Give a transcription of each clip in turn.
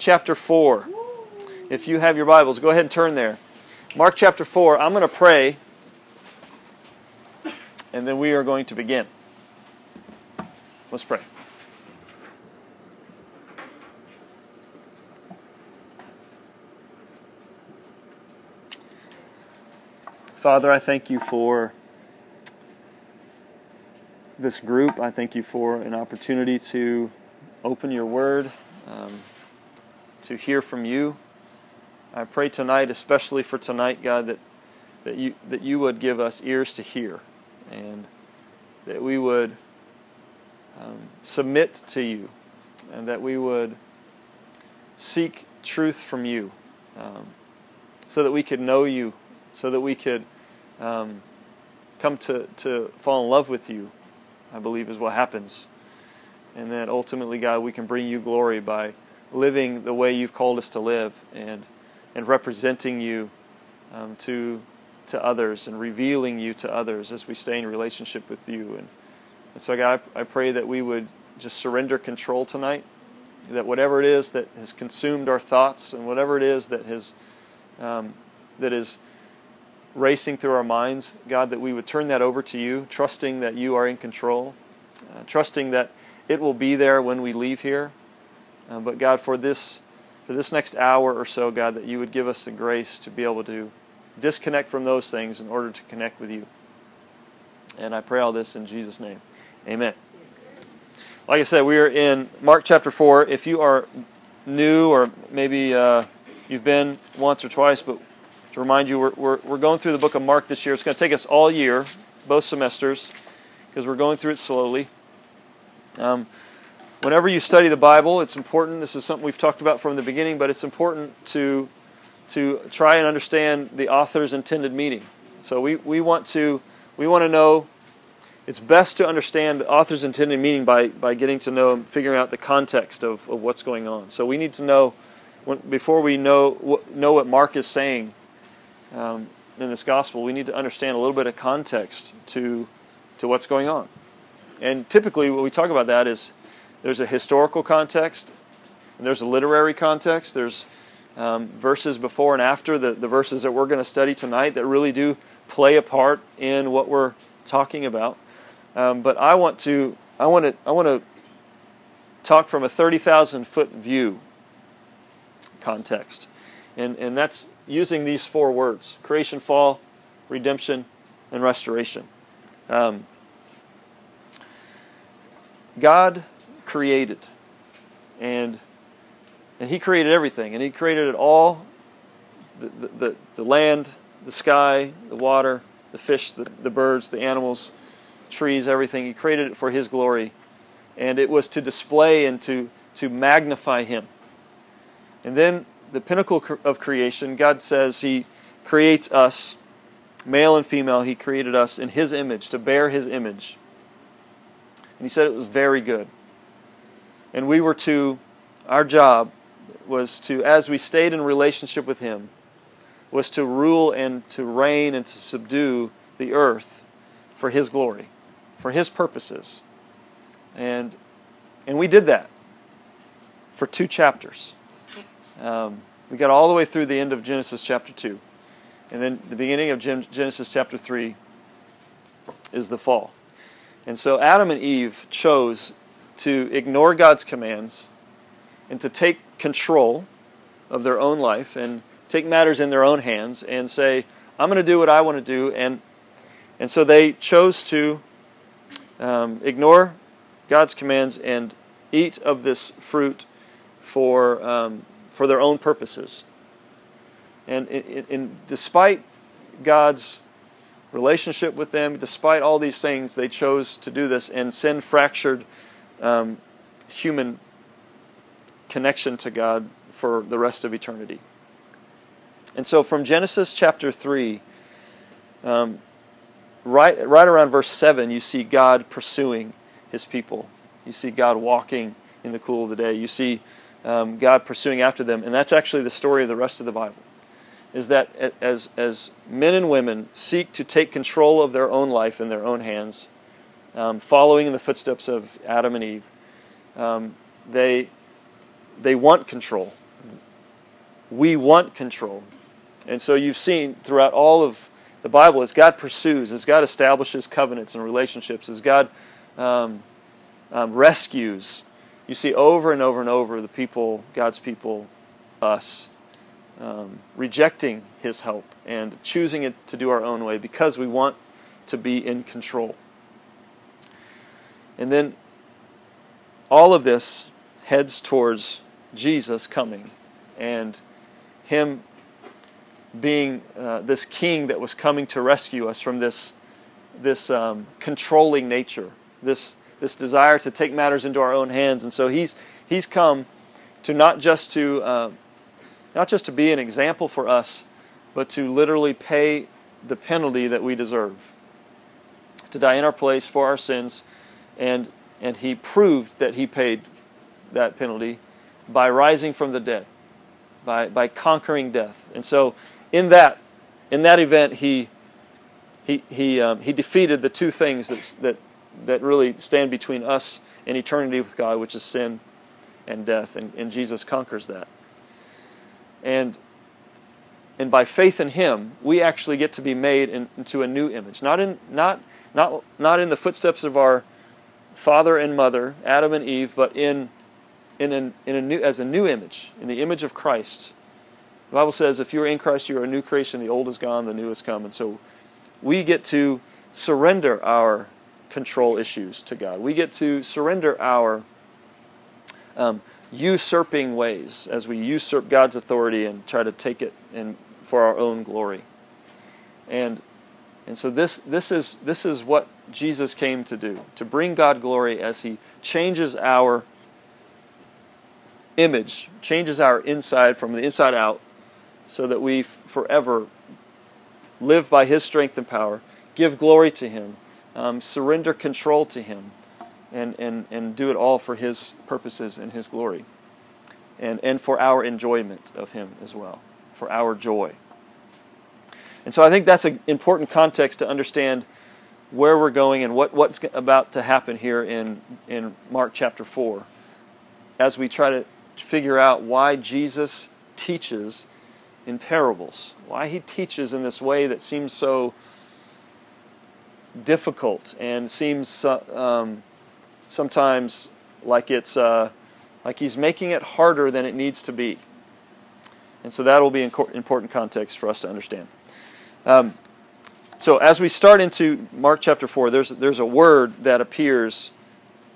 chapter 4. If you have your Bibles, go ahead and turn there. Mark chapter 4. I'm going to pray, and then we are going to begin. Let's pray. Father, I thank you for this group. I thank you for an opportunity to open your word, um, to hear from you. I pray tonight, especially for tonight, God, that, that, you, that you would give us ears to hear and that we would um, submit to you and that we would seek truth from you um, so that we could know you so that we could um, come to, to fall in love with you, I believe is what happens. And that ultimately, God, we can bring you glory by living the way you've called us to live and, and representing you um, to, to others and revealing you to others as we stay in relationship with you. And, and so, God, I, I pray that we would just surrender control tonight, that whatever it is that has consumed our thoughts and whatever it is that has um, that is racing through our minds, God, that we would turn that over to you, trusting that you are in control, uh, trusting that it will be there when we leave here. Uh, but God, for this for this next hour or so, God, that you would give us the grace to be able to disconnect from those things in order to connect with you. And I pray all this in Jesus' name. Amen. Like I said, we are in Mark chapter 4. If you are new or maybe uh, you've been once or twice, but to remind you, we're, we're, we're going through the book of Mark this year. It's going to take us all year, both semesters, because we're going through it slowly. Um, whenever you study the Bible, it's important. This is something we've talked about from the beginning, but it's important to to try and understand the author's intended meaning. So we, we want to we want to know. It's best to understand the author's intended meaning by, by getting to know and figuring out the context of, of what's going on. So we need to know when, before we know know what Mark is saying um, in this gospel, we need to understand a little bit of context to to what's going on. And typically, what we talk about that is there's a historical context, and there's a literary context. There's um, verses before and after the, the verses that we're going to study tonight that really do play a part in what we're talking about. Um, but I want to I want to I want to talk from a thirty thousand foot view context, and and that's using these four words creation, fall, redemption, and restoration. Um, God created, and and He created everything, and He created it all the, the, the, land, the sky, the water, the fish, the, the birds, the animals, trees, everything. He created it for His glory, and it was to display and to, to magnify Him. And then the pinnacle of creation, God says He creates us, male and female, He created us in His image, to bear His image. And He said it was very good. And we were to, our job was to, as we stayed in relationship with Him, was to rule and to reign and to subdue the earth for His glory, for His purposes. And, and we did that for two chapters. Um, we got all the way through the end of Genesis chapter 2. And then the beginning of Genesis chapter 3 is the fall. And so Adam and Eve chose to ignore God's commands and to take control of their own life and take matters in their own hands and say, I'm going to do what I want to do. And, and so they chose to um, ignore God's commands and eat of this fruit for um, for their own purposes. And, and, despite God's relationship with them, despite all these things, they chose to do this, and sin fractured um, human connection to God for the rest of eternity. And so, from Genesis chapter 3, um, right, right around verse 7, you see God pursuing his people. You see God walking in the cool of the day. You see um, God pursuing after them. And that's actually the story of the rest of the Bible. Is that as, as men and women seek to take control of their own life in their own hands, um, following in the footsteps of Adam and Eve, um, they, they want control. we want control. And so you've seen throughout all of the Bible, as God pursues, as God establishes covenants and relationships, as God um, um, rescues, you see over and over and over the people, God's people, us, um, rejecting His help and choosing it to do our own way because we want to be in control. And then all of this heads towards Jesus coming and Him being uh, this king that was coming to rescue us from this, this um, controlling nature, this, this desire to take matters into our own hands. And so He's, he's come to not just to, uh, not just to be an example for us, but to literally pay the penalty that we deserve. To die in our place for our sins, and, and He proved that He paid that penalty by rising from the dead, by, by conquering death. And so, in that, in that event, he, he, he, um, he defeated the two things that, that, that really stand between us and eternity with God, which is sin and death. And, and Jesus conquers that. And, and by faith in Him, we actually get to be made in, into a new image. Not in, not, not, not in the footsteps of our father and mother, Adam and Eve, but in in, an, in a new, as a new image, in the image of Christ. The Bible says, if you are in Christ, you are a new creation. The old is gone, the new has come. And so we get to surrender our control issues to God. We get to surrender our um, usurping ways as we usurp God's authority and try to take it in, for our own glory. And, and so this, this, is, this is what Jesus came to do to bring God glory as He changes our image, changes our inside from the inside out, so that we forever live by His strength and power, give glory to Him, um, surrender control to Him, and, and, and do it all for His purposes and His glory, and, and for our enjoyment of Him as well, for our joy. And so I think that's an important context to understand where we're going and what, what's about to happen here in, in Mark chapter 4 as we try to figure out why Jesus teaches in parables, why he teaches in this way that seems so difficult and seems um, sometimes like it's uh, like he's making it harder than it needs to be. And so that will be important context for us to understand. Um, so as we start into Mark chapter 4, there's, there's a word that appears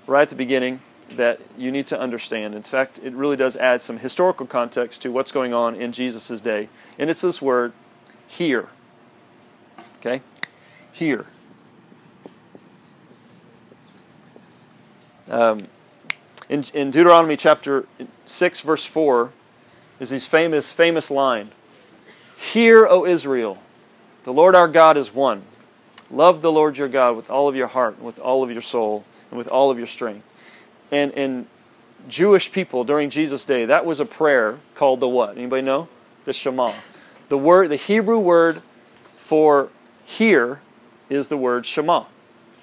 right at the beginning that you need to understand. In fact, it really does add some historical context to what's going on in Jesus' day. And it's this word, here. Okay? Here. Um, in, in Deuteronomy chapter 6, verse 4, is his famous, famous line Hear, O Israel, the Lord our God is one. Love the Lord your God with all of your heart, with all of your soul, and with all of your strength and in Jewish people during Jesus' day, that was a prayer called the what? Anybody know? The Shema. The word, the Hebrew word for hear is the word Shema.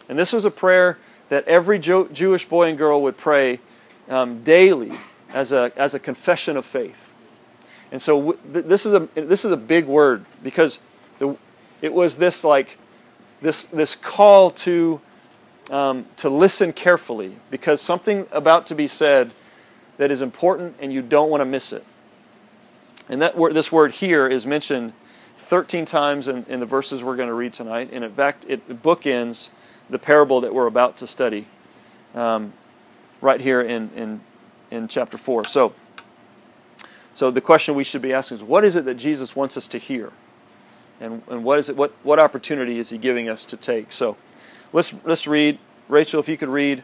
And this was a prayer that every jo- Jewish boy and girl would pray um, daily as a, as a confession of faith. And so w- th- this, is a, this is a big word because the, it was this like this, this call to um, to listen carefully because something about to be said that is important and you don't want to miss it. And that word, this word here is mentioned 13 times in, in the verses we're going to read tonight. And in fact, it bookends the parable that we're about to study um, right here in, in, in chapter 4. So, so the question we should be asking is what is it that Jesus wants us to hear? And, and what is it what, what opportunity is he giving us to take? So Let's, let's read. Rachel, if you could read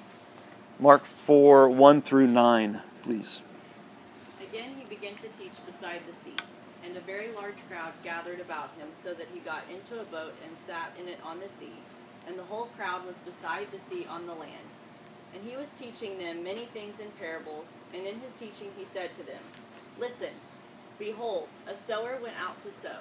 Mark 4 1 through 9, please. Again, he began to teach beside the sea, and a very large crowd gathered about him, so that he got into a boat and sat in it on the sea, and the whole crowd was beside the sea on the land. And he was teaching them many things in parables, and in his teaching he said to them, Listen, behold, a sower went out to sow.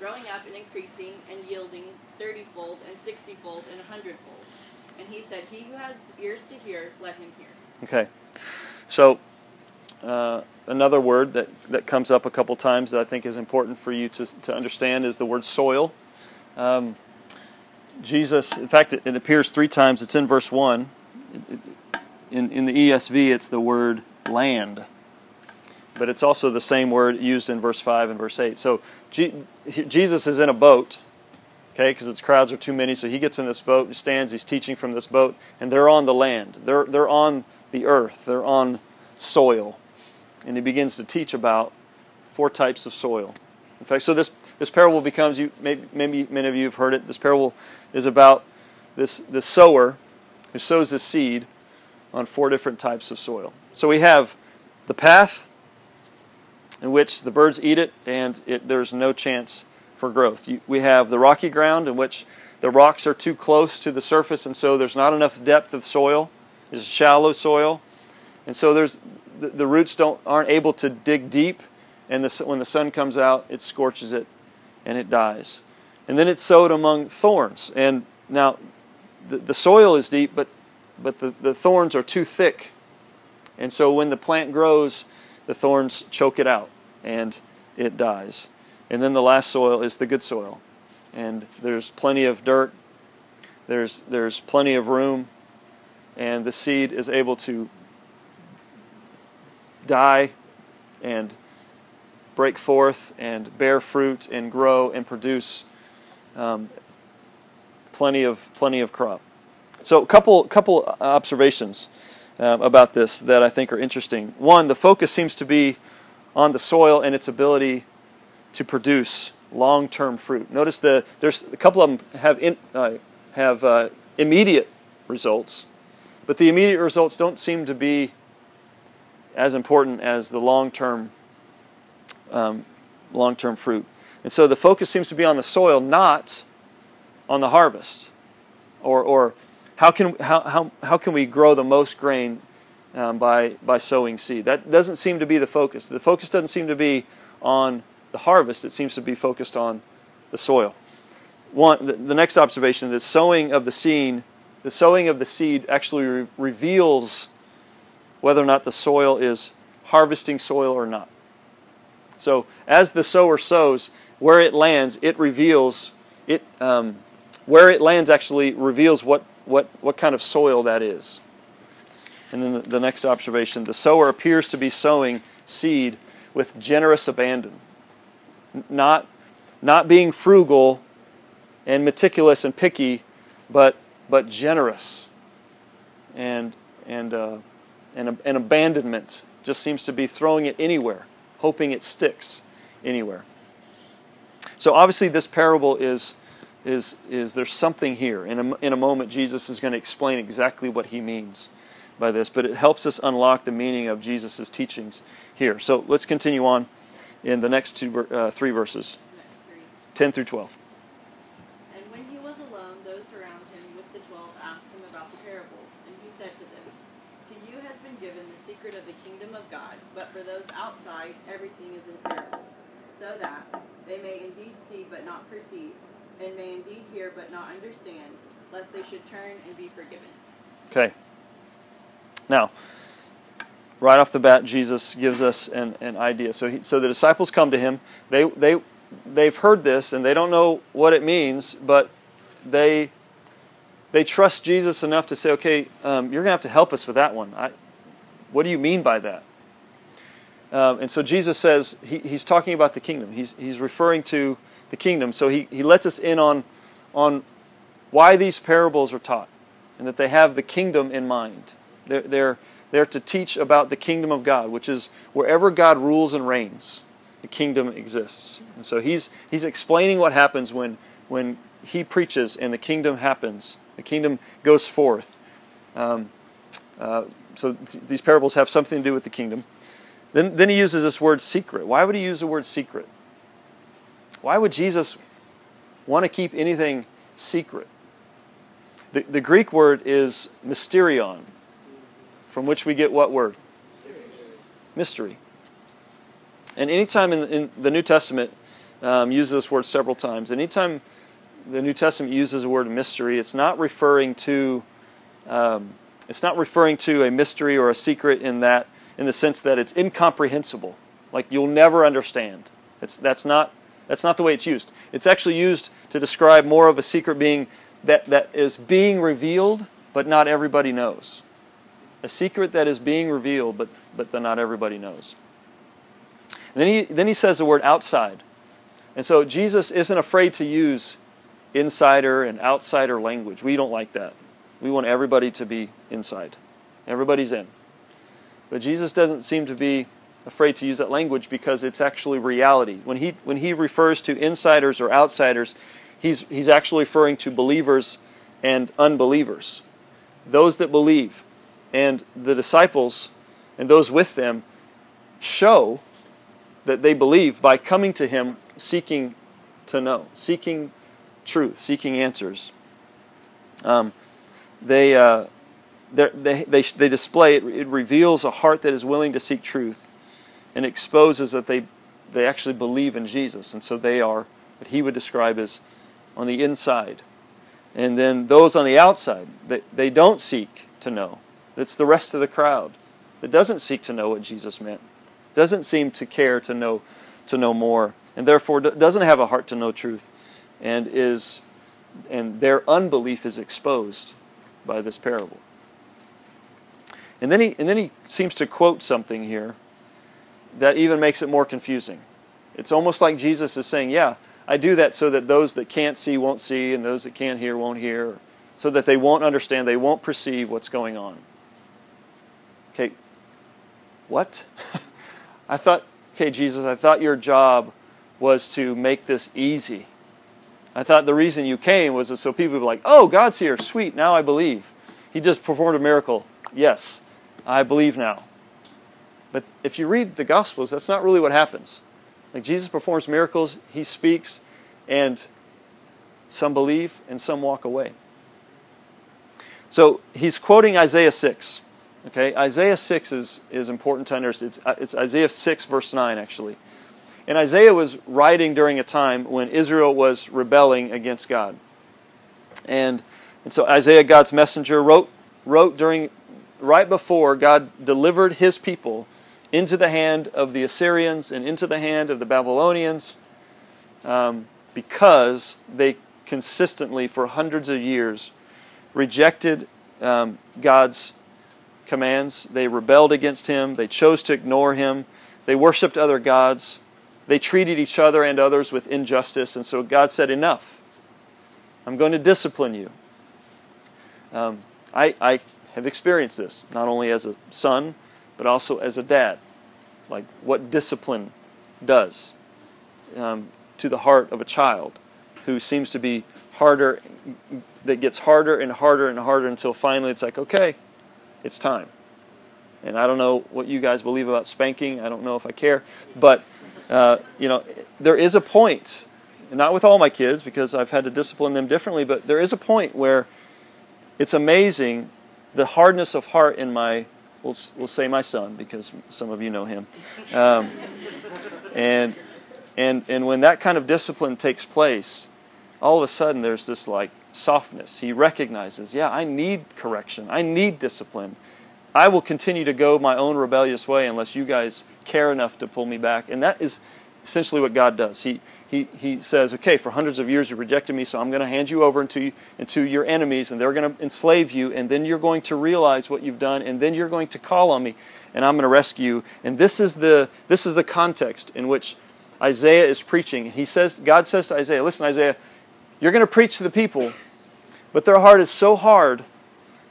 growing up and increasing and yielding thirtyfold and sixtyfold and a hundredfold. And he said, He who has ears to hear, let him hear. Okay. So, uh, another word that, that comes up a couple times that I think is important for you to, to understand is the word soil. Um, Jesus, in fact, it, it, appears three times. It's in verse 1. In, in the ESV, it's the word land. But it's also the same word used in verse 5 and verse 8. So Jesus is in a boat, okay, because its crowds are too many. So he gets in this boat, he stands, he's teaching from this boat, and they're on the land. They're, they're on the earth, they're on soil. And he begins to teach about four types of soil. In fact, so this, this parable becomes, you maybe, maybe many of you have heard it, this parable is about this, this sower who sows his seed on four different types of soil. So we have the path in which the birds eat it and it, there's no chance for growth. You, we have the rocky ground in which the rocks are too close to the surface and so there's not enough depth of soil. It's shallow soil. And so there's the, the roots don't aren't able to dig deep and the, when the sun comes out it scorches it and it dies. And then it's sowed among thorns. And now the, the soil is deep, but, but the, the thorns are too thick. And so when the plant grows, the thorns choke it out and it dies. And then the last soil is the good soil. And there's plenty of dirt, there's, there's plenty of room, and the seed is able to die and break forth and bear fruit and grow and produce um, plenty of plenty of crop. So, a couple couple observations um, about this that I think are interesting. One, the focus seems to be on the soil and its ability to produce long-term fruit. Notice the there's a couple of them have in, uh, have uh, immediate results, but the immediate results don't seem to be as important as the long-term um, long-term fruit. And so the focus seems to be on the soil, not on the harvest, or or how can how how, how can we grow the most grain um, by by sowing seed? That doesn't seem to be the focus. The focus doesn't seem to be on the harvest. It seems to be focused on the soil. One, the, the next observation: the sowing of the seed, the sowing of the seed actually re- reveals whether or not the soil is harvesting soil or not. So as the sower sows, where it lands, it reveals it. Um, where it lands actually reveals what, what, what kind of soil that is. And then the, next observation the sower appears to be sowing seed with generous abandon, not, not being frugal and meticulous and picky, but, but generous and, and, uh, and, and abandonment just seems to be throwing it anywhere hoping it sticks anywhere. So obviously, this parable is is is there's something here. In a, in a moment, Jesus is going to explain exactly what he means by this, but it helps us unlock the meaning of Jesus' teachings here. So let's continue on in the next two uh, three verses, ten through twelve. And when he was alone, those around him with the twelve asked him about the parables, and he said to them, To you has been given the secret of the kingdom of God, but for those outside, everything is in parables, so that they may indeed see but not perceive, and may indeed hear but not understand, lest they should turn and be forgiven. Okay. Now, right off the bat, Jesus gives us an, an idea. So, he, so the disciples come to him. They, they, they've heard this and they don't know what it means, but they, they trust Jesus enough to say, okay, um, you're going to have to help us with that one. I, what do you mean by that? Um, and so Jesus says he, he's talking about the kingdom. He's, he's referring to the kingdom. So he, he lets us in on, on why these parables are taught and that they have the kingdom in mind. They're, they're, they're to teach about the kingdom of God, which is wherever God rules and reigns, the kingdom exists. And so he's, he's explaining what happens when, when he preaches and the kingdom happens. The kingdom goes forth. Um, uh, so th- these parables have something to do with the kingdom. Then, then he uses this word secret. Why would he use the word secret? Why would Jesus want to keep anything secret. The, the Greek word is mysterion, from which we get what word? Mystery. And anytime in, in the New Testament um, uses this word several times, anytime the New Testament uses the word mystery, it's not referring to um, it's not referring to a mystery or a secret in that in the sense that it's incomprehensible, like you'll never understand. It's, that's not that's not the way it's used. It's actually used to describe more of a secret being that, that is being revealed, but not everybody knows. A secret that is being revealed, but, but that not everybody knows. And then he, then he says the word outside. And so Jesus isn't afraid to use insider and outsider language. We don't like that. We want everybody to be inside, everybody's in. But Jesus doesn't seem to be afraid to use that language because it's actually reality. When he, when he refers to insiders or outsiders, he's, he's actually referring to believers and unbelievers. Those that believe. And the disciples and those with them show that they believe by coming to him seeking to know, seeking truth, seeking answers. Um, they, uh, they, they, they display it, it reveals a heart that is willing to seek truth and exposes that they, they actually believe in Jesus. And so they are what he would describe as on the inside. And then those on the outside, they, they don't seek to know. It's the rest of the crowd that doesn't seek to know what Jesus meant, doesn't seem to care to know, to know more, and therefore doesn't have a heart to know truth, and is and their unbelief is exposed by this parable. And then he and then he seems to quote something here that even makes it more confusing. It's almost like Jesus is saying, Yeah, I do that so that those that can't see won't see, and those that can't hear won't hear, so that they won't understand, they won't perceive what's going on. Okay, what? I thought, okay, Jesus, I thought your job was to make this easy. I thought the reason you came was so people would be like, oh, God's here, sweet, now I believe. He just performed a miracle. Yes, I believe now. But if you read the Gospels, that's not really what happens. Like Jesus performs miracles, he speaks, and some believe and some walk away. So he's quoting Isaiah 6. Okay, Isaiah 6 is, is important to understand. It's, uh, it's Isaiah 6, verse 9, actually. And Isaiah was writing during a time when Israel was rebelling against God. And, and so Isaiah, God's messenger, wrote, wrote during, right before God delivered his people into the hand of the Assyrians and into the hand of the Babylonians um, because they consistently, for hundreds of years, rejected um, God's commands. They rebelled against Him. They chose to ignore Him. They worshiped other gods. They treated each other and others with injustice. And so God said, Enough. I'm going to discipline you. Um, I, I have experienced this, not only as a son, but also as a dad. Like what discipline does um, to the heart of a child who seems to be harder, that gets harder and harder and harder until finally it's like, okay, it's time. And I don't know what you guys believe about spanking. I don't know if I care. But, uh, you know, there is a point, not with all my kids because I've had to discipline them differently, but there is a point where it's amazing the hardness of heart in my we'll, we'll say my son because some of you know him. Um, and, and, and when that kind of discipline takes place, all of a sudden there's this like softness. He recognizes, yeah, I need correction, I need discipline. I will continue to go my own rebellious way unless you guys care enough to pull me back. And that is essentially what God does. He, he, he says, okay, for hundreds of years you rejected me, so I'm going to hand you over into, into your enemies, and they're going to enslave you, and then you're going to realize what you've done, and then you're going to call on me, and I'm going to rescue you. And this is the, this is the context in which Isaiah is preaching. He says, God says to Isaiah, listen, Isaiah, you're going to preach to the people, but their heart is so hard,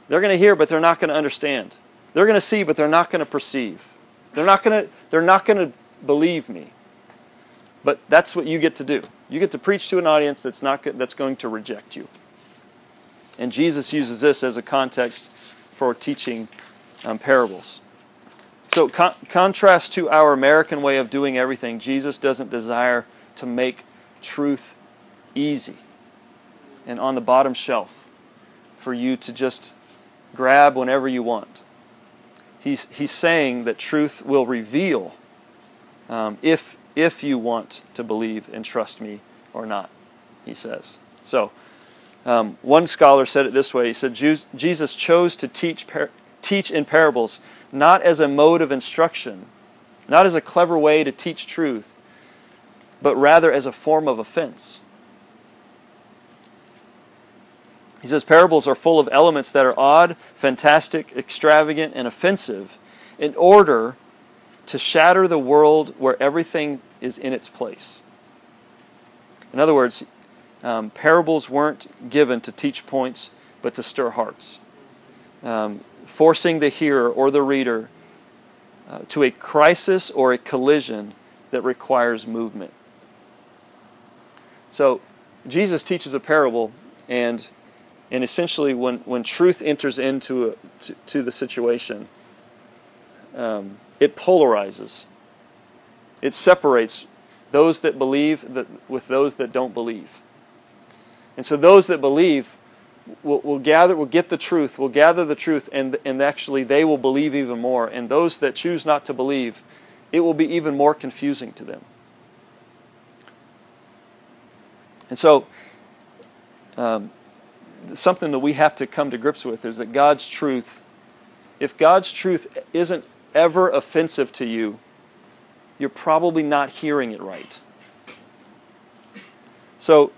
they're going to hear, but they're not going to understand. They're going to see, but they're not going to perceive. They're not going to, they're not going to believe me. But that's what you get to do. You get to preach to an audience that's not that's going to reject you. And Jesus uses this as a context for teaching um, parables. So, con- contrast to our American way of doing everything, Jesus doesn't desire to make truth easy. and on the bottom shelf for you to just grab whenever you want. He's, he's saying that truth will reveal um, if, if you want to believe and trust me or not, he says. So, um, one scholar said it this way He said, Jesus chose to teach, par- teach in parables not as a mode of instruction, not as a clever way to teach truth, but rather as a form of offense. He says parables are full of elements that are odd, fantastic, extravagant, and offensive in order to shatter the world where everything is in its place. In other words, um, parables weren't given to teach points, but to stir hearts, um, forcing the hearer or the reader uh, to a crisis or a collision that requires movement. So, Jesus teaches a parable, and and essentially, when, when truth enters into a, to, to, the situation, um, it polarizes. It separates those that believe that, with those that don't believe. And so, those that believe will, will gather, will get the truth, will gather the truth, and, and actually they will believe even more. And those that choose not to believe, it will be even more confusing to them. And so, um, something that we have to come to grips with is that God's truth, if God's truth isn't ever offensive to you, you're probably not hearing it right. So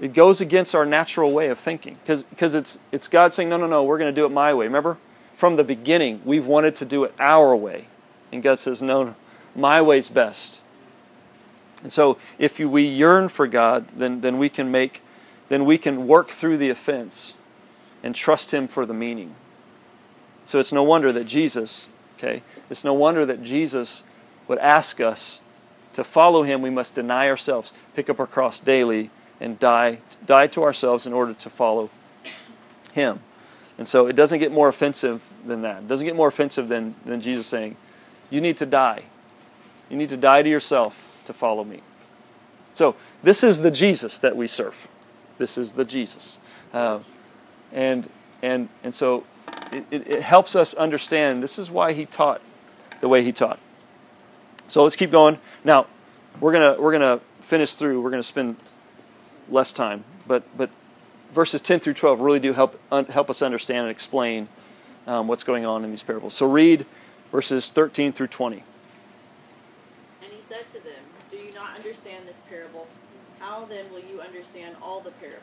it goes against our natural way of thinking because it's, it's God saying, no, no, no, we're going to do it my way. Remember? From the beginning, we've wanted to do it our way. And God says, no, my way's best. And so if we yearn for God, then, then we can make then we can work through the offense and trust Him for the meaning. So it's no wonder that Jesus, okay, it's no wonder that Jesus would ask us to follow Him, we must deny ourselves, pick up our cross daily, and die, die to ourselves in order to follow Him. And so it doesn't get more offensive than that. It doesn't get more offensive than, than Jesus saying, You need to die. You need to die to yourself to follow me. So this is the Jesus that we serve. This is the Jesus. Uh, and, and, and so it, it, it helps us understand this is why he taught the way he taught. So let's keep going. Now, we're to we're gonna finish through. We're to spend less time. But, but verses 10 through 12 really do help, un, help us understand and explain um, what's going on in these parables. So read verses 13 through 20. And he said to them, Do you not understand this parable? How then will you understand all the parables?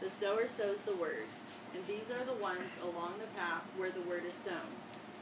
The sower sows the word, and these are the ones along the path where the word is sown.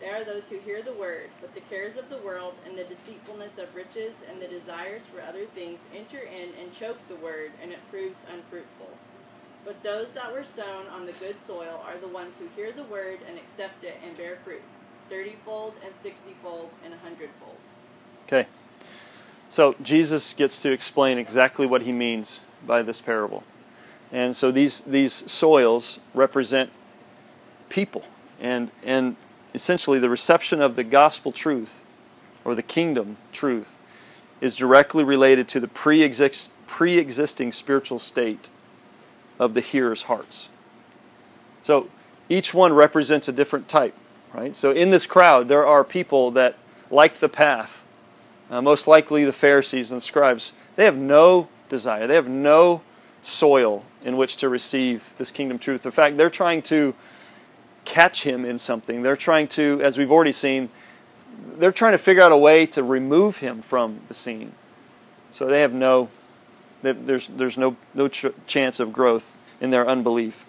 They are those who hear the word, but the cares of the world and the deceitfulness of riches and the desires for other things enter in and choke the word, and it proves unfruitful. But those that were sown on the good soil are the ones who hear the word and accept it and bear fruit, thirtyfold and sixtyfold and a hundredfold. Okay. So Jesus gets to explain exactly what he means by this parable. And so these, these soils represent people. And, and essentially, the reception of the gospel truth or the kingdom truth is directly related to the pre existing spiritual state of the hearer's hearts. So each one represents a different type, right? So in this crowd, there are people that like the path, uh, most likely the Pharisees and the scribes. They have no desire, they have no soil in which to receive this kingdom truth. In fact, they're trying to catch him in something. They're trying to, as we've already seen, they're trying to figure out a way to remove him from the scene. So they have no, there's, there's no, no ch- chance of growth in their unbelief.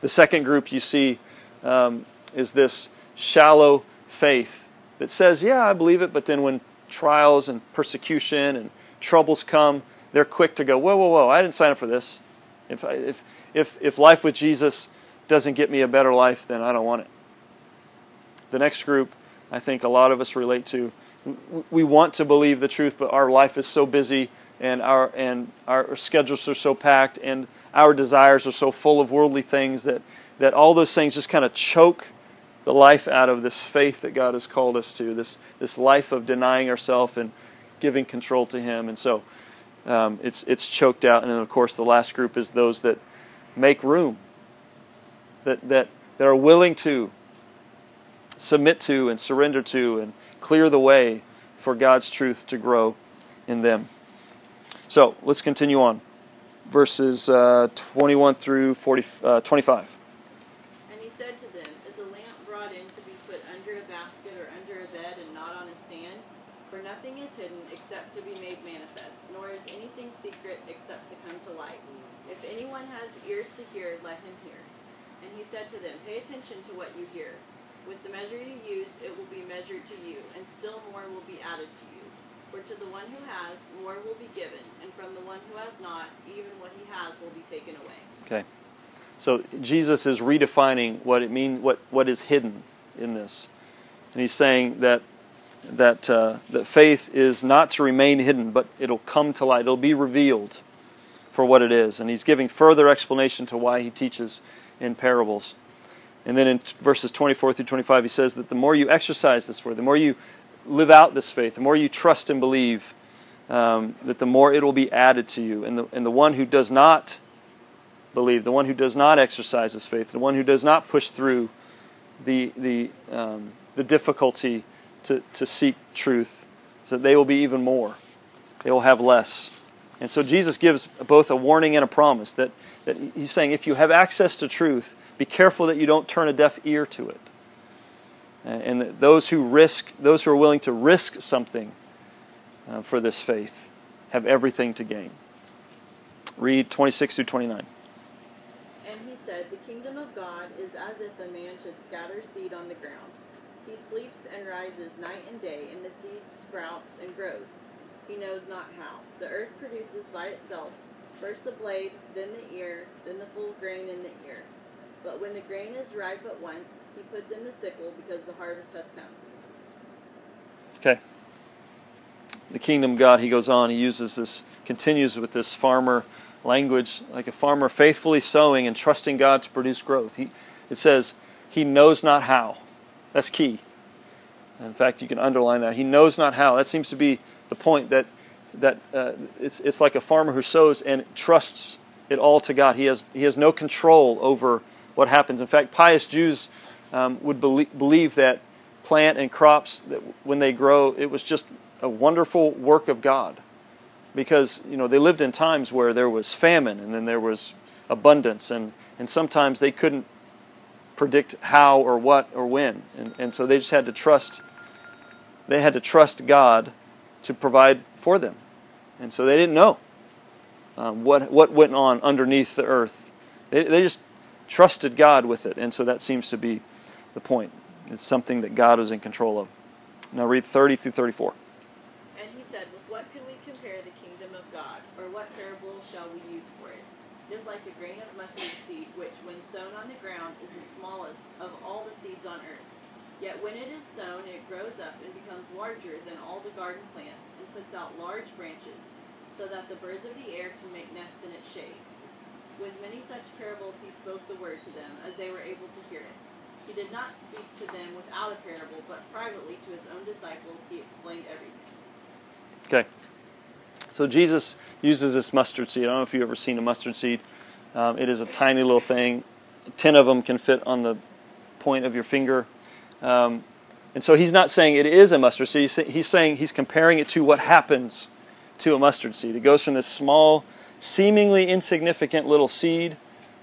The second group you see um, is this shallow faith that says, yeah, I believe it, but then when trials and persecution and troubles come, they're quick to go, whoa, whoa, whoa, I didn't sign up for this. If, I, if, if, if life with Jesus doesn't get me a better life, then I don't want it. The next group I think a lot of us relate to. We want to believe the truth, but our life is so busy and our and our schedules are so packed and our desires are so full of worldly things that that all those things just kind of choke the life out of this faith that God has called us to, this this life of denying ourselves and giving control to Him. And so um, it's it's choked out. And then of course the last group is those that make room, that that that are willing to submit to and surrender to and clear the way for God's truth to grow in them. So let's continue on. Verses uh, 21 through 40, uh, 25. And he said to them, Is a lamp brought in to be put under a basket or under a bed and not on a stand? For nothing is hidden except to be made manifest, nor is anything secret except to come to light. If anyone has ears to hear, let him hear. And he said to them, Pay attention to what you hear. With the measure you use, it will be measured to you, and still more will be added to you. For to the one who has, more will be given, and from the one who has not, even what he has will be taken away. Okay. So Jesus is redefining what it means, what, what is hidden in this. And he's saying that that uh, that faith is not to remain hidden, but it'll come to light. It'll be revealed for what it is. And he's giving further explanation to why he teaches in parables. And then in verses 24 through 25, he says that the more you exercise this word, the more you live out this faith, the more you trust and believe, um, that the more it will be added to you. And the, and the one who does not believe, the one who does not exercise his faith, the one who does not push through the, the, um, the difficulty to, to seek truth, so that they will be even more. They will have less. And so Jesus gives both a warning and a promise that, that he's saying if you have access to truth, be careful that you don't turn a deaf ear to it. And those who risk, those who are willing to risk something uh, for this faith, have everything to gain. Read 26 through 29. And he said, The kingdom of God is as if a man should scatter seed on the ground. He sleeps and rises night and day, and the seed sprouts and grows. He knows not how. The earth produces by itself first the blade, then the ear, then the full grain in the ear. But when the grain is ripe at once, he puts in the sickle because the harvest has come. Okay. The kingdom God, he goes on, he uses this, continues with this farmer language, like a farmer faithfully sowing and trusting God to produce growth. He, it says, he knows not how. That's key. In fact, you can underline that. He knows not how. That seems to be the point that that uh, it's it's like a farmer who sows and trusts it all to God. He has he has no control over what happens. In fact, pious Jews um, would believe, believe that plant and crops that when they grow, it was just a wonderful work of God, because you know they lived in times where there was famine and then there was abundance, and and sometimes they couldn't predict how or what or when, and and so they just had to trust. They had to trust God to provide for them, and so they didn't know um, what what went on underneath the earth. They, they just trusted God with it, and so that seems to be the point. It's something that God was in control of. Now read 30 through 34. And he said, With what can we compare the kingdom of God, or what parable shall we use for it? It is like a grain of mustard seed, which, when sown on the ground, is the smallest of all the seeds on earth. Yet when it is sown, it grows up and becomes larger than all the garden plants, and puts out large branches, so that the birds of the air can make nests in its shade. With many such parables he spoke the word to them, as they were able to hear it. He did not speak to them without a parable, but privately to his own disciples he explained everything. Okay. So Jesus uses this mustard seed. I don't know if you've ever seen a mustard seed. Um, it is a tiny little thing. Ten of them can fit on the point of your finger. Um, and so he's not saying it is a mustard seed. He's saying he's comparing it to what happens to a mustard seed. It goes from this small seemingly insignificant little seed,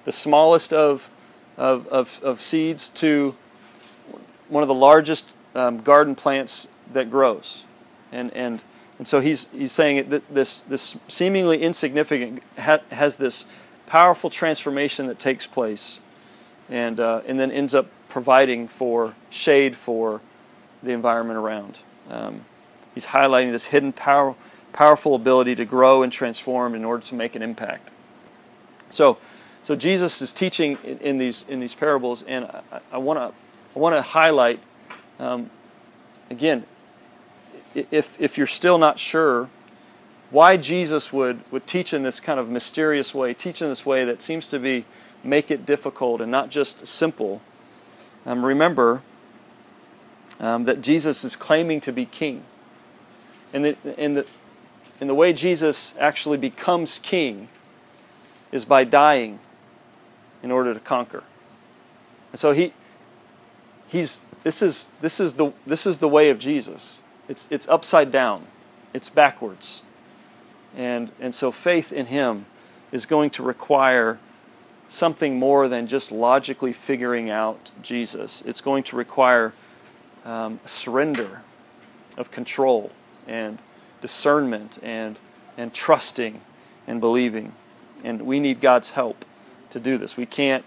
the smallest of, of, of, of seeds, to one of the largest um, garden plants that grows. And, and, and so he's, he's saying that this, this seemingly insignificant ha- has this powerful transformation that takes place and, uh, and then ends up providing for shade for the environment around. Um, he's highlighting this hidden power powerful ability to grow and transform in order to make an impact. So, so Jesus is teaching in, in these in these parables, and I want to I want to highlight um, again, if, if you're still not sure why Jesus would, would teach in this kind of mysterious way, teach in this way that seems to be make it difficult and not just simple, um, remember um, that Jesus is claiming to be king. And the, and, the, and the way Jesus actually becomes king is by dying in order to conquer. And so he, he's, this, is, this, is the, this is the way of Jesus. It's, it's upside down, it's backwards. And, and so faith in him is going to require something more than just logically figuring out Jesus. It's going to require um, surrender of control and discernment and, and trusting and believing. And we need God's help to do this. We can't,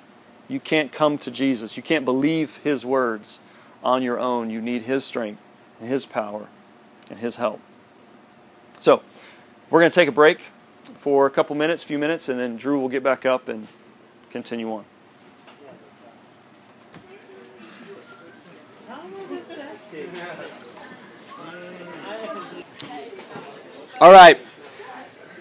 you can't come to Jesus. You can't believe His words on your own. You need His strength and His power and His help. So, we're going to take a break for a couple minutes, few minutes, and then Drew will get back up and continue on. All right,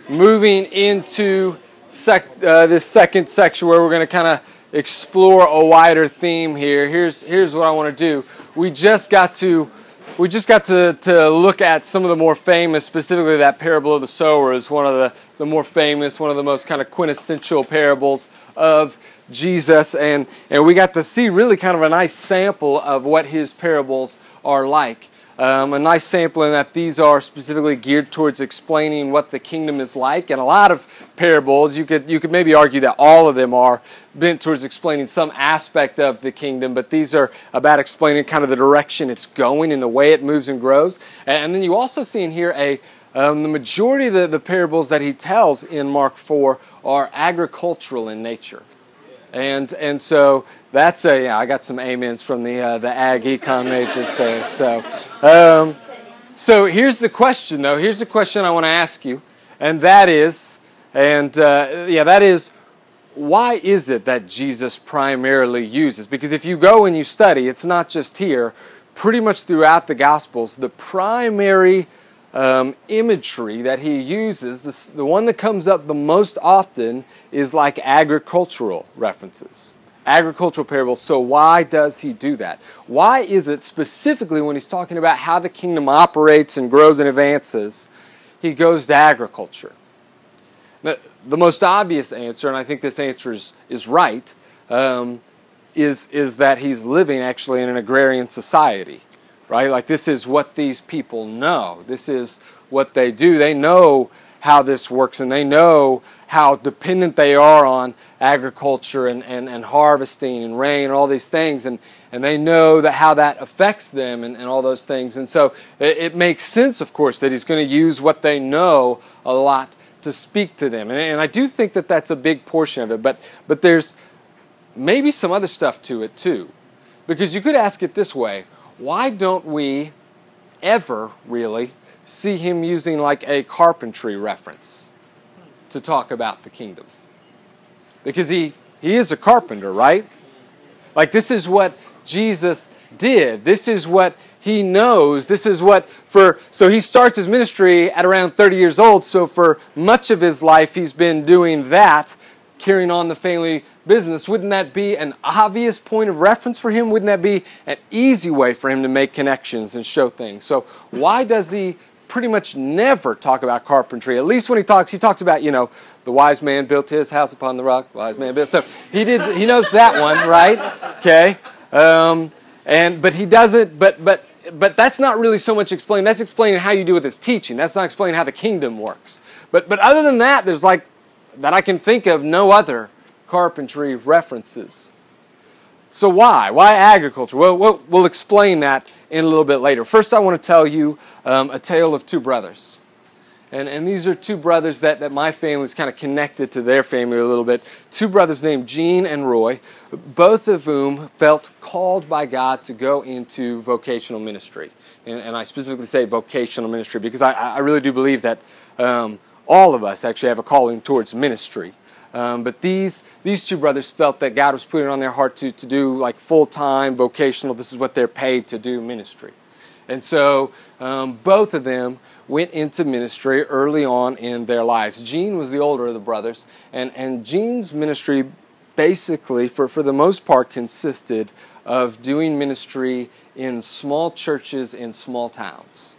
moving into sec- uh, this second section where we're going to kind of explore a wider theme here. Here's here's what I want to do. We just got to we just got to, to look at some of the more famous, specifically that parable of the sower is one of the, the more famous, one of the most kind of quintessential parables of Jesus. And, and we got to see really kind of a nice sample of what his parables are like. Um, a nice sample in that these are specifically geared towards explaining what the kingdom is like, and a lot of parables you could you could maybe argue that all of them are bent towards explaining some aspect of the kingdom, but these are about explaining kind of the direction it's going and the way it moves and grows. And then you also see in here a um, the majority of the, the parables that he tells in Mark four are agricultural in nature. And and so that's a yeah. I got some amens from the uh, the ag econ majors there. So um, so here's the question though. Here's the question I want to ask you, and that is, and uh, yeah, that is, why is it that Jesus primarily uses? Because if you go and you study, it's not just here. Pretty much throughout the Gospels, the primary um, imagery that he uses, the, the one that comes up the most often is like agricultural references, agricultural parables. So, why does he do that? Why is it specifically when he's talking about how the kingdom operates and grows and advances, he goes to agriculture? Now, the most obvious answer, and I think this answer is, is right, um, is, is that he's living actually in an agrarian society right? Like this is what these people know. This is what they do. They know how this works and they know how dependent they are on agriculture and, and, and harvesting and rain and all these things and, and they know that how that affects them and, and all those things. And so it, it makes sense, of course, that he's going to use what they know a lot to speak to them. And, and I do think that that's a big portion of it, but, but there's maybe some other stuff to it too. Because you could ask it this way why don't we ever really see him using like a carpentry reference to talk about the kingdom? Because he, he is a carpenter, right? Like, this is what Jesus did. This is what he knows. This is what, for, so he starts his ministry at around 30 years old. So, for much of his life, he's been doing that, carrying on the family business, wouldn't that be an obvious point of reference for him? Wouldn't that be an easy way for him to make connections and show things? So, why does he pretty much never talk about carpentry? At least when he talks, he talks about, you know, the wise man built his house upon the rock, wise man built. So, he did, he knows that one, right? Okay. Um, and, but he doesn't, but, but, but that's not really so much explaining. That's explaining how you do with his teaching. That's not explaining how the kingdom works. But, but other than that, there's like, that I can think of no other carpentry references. So, why? Why agriculture? Well, we'll, we'll explain that in a little bit later. First, I want to tell you um, a tale of two brothers. And, and these are two brothers that, that my family is kind of connected to their family a little bit. Two brothers named Gene and Roy, both of whom felt called by God to go into vocational ministry. And, and I specifically say vocational ministry because I, I really do believe that um, all of us actually have a calling towards ministry. Um, but these these two brothers felt that God was putting on their heart to, to do like full time vocational. This is what they're paid to do ministry. And so um, both of them went into ministry early on in their lives. Gene was the older of the brothers, and, and Gene's ministry basically, for, for the most part, consisted of doing ministry in small churches in small towns.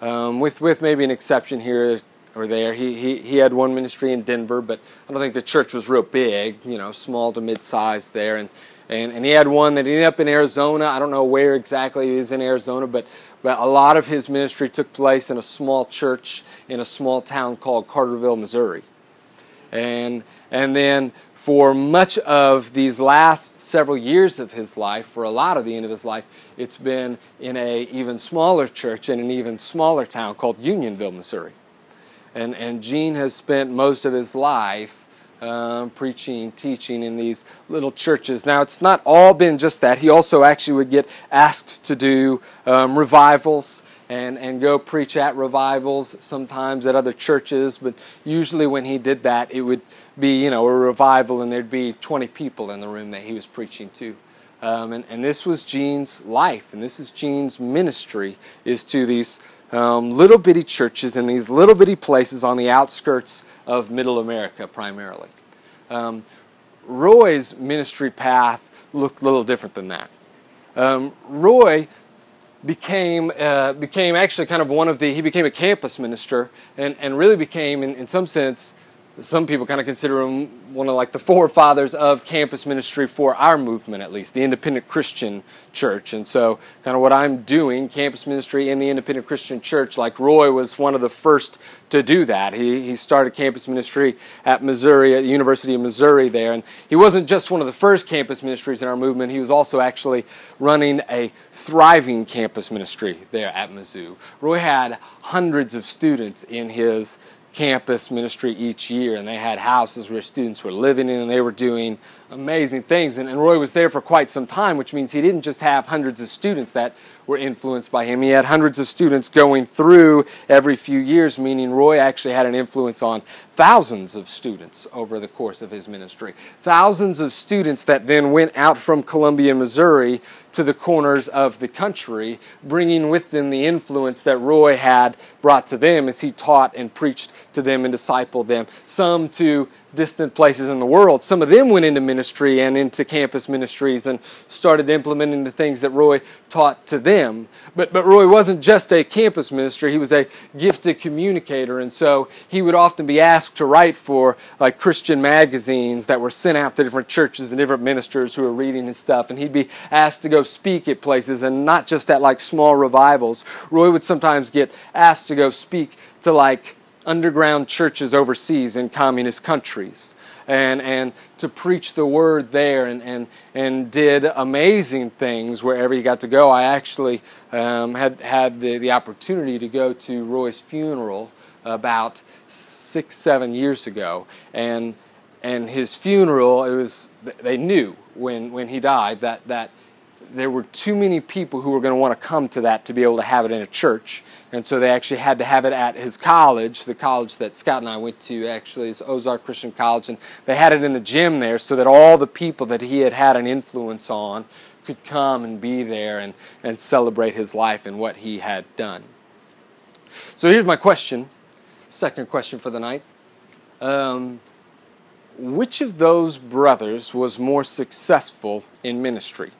Um, with, with maybe an exception here or there. He, he, he had one ministry in Denver, but I don't think the church was real big, you know, small to mid sized there. And, and, and he had one that ended up in Arizona. I don't know where exactly he was in Arizona, but, but a lot of his ministry took place in a small church in a small town called Carterville, Missouri. And, and then for much of these last several years of his life, for a lot of the end of his life, it's been in a even smaller church in an even smaller town called Unionville, Missouri. And, and Gene has spent most of his life um, preaching, teaching in these little churches. Now, it's not all been just that. He also actually would get asked to do um, revivals and, and go preach at revivals, sometimes at other churches, but usually when he did that, it would be, you know, a revival and there'd be 20 people in the room that he was preaching to. Um, and, and this was Gene's life, and this is Gene's ministry, is to these um, little bitty churches in these little bitty places on the outskirts of middle America primarily. Um, Roy's ministry path looked a little different than that. Um, Roy became uh, became actually kind of one of the he became a campus minister and, and really became in, in some sense some people kind of consider him one of like the forefathers of campus ministry for our movement at least the independent christian church. And so kind of what i'm doing campus ministry in the independent christian church like roy was one of the first to do that. He, he started campus ministry at missouri at the university of missouri there. And he wasn't just one of the first campus ministries in our movement. He was also actually running a thriving campus ministry there at mizzou. Roy had hundreds of students in his campus ministry each year, and they had houses where students were living in, and they were doing amazing things. And, and, Roy was there for quite some time, which means he didn't just have hundreds of students that were influenced by him. He had hundreds of students going through every few years, meaning Roy actually had an influence on thousands of students over the course of his ministry. Thousands of students that then went out from Columbia, Missouri to the corners of the country, bringing with them the influence that Roy had brought to them as he taught and preached to them and discipled them. Some to distant places in the world. Some of them went into ministry and into campus ministries and started implementing the things that Roy taught to them. But, but Roy wasn't just a campus minister, he was a gifted communicator. And so he would often be asked to write for like Christian magazines that were sent out to different churches and different ministers who were reading his stuff. And he'd be asked to go speak at places and not just at like small revivals. Roy would sometimes get asked to go speak to like underground churches overseas in communist countries and, and to preach the word there and, and, and did amazing things wherever he got to go. I actually um, had, had the, the opportunity to go to Roy's funeral about six, seven years ago. And, and his funeral, it was, they knew when, when he died that, that there were too many people who were going to want to come to that to be able to have it in a church. And so they actually had to have it at his college, the college that Scott and I went to, actually, is Ozark Christian College. And they had it in the gym there so that all the people that he had had an influence on could come and be there and, and celebrate his life and what he had done. So here's my question, second question for the night. Um, which of those brothers was more successful in ministry?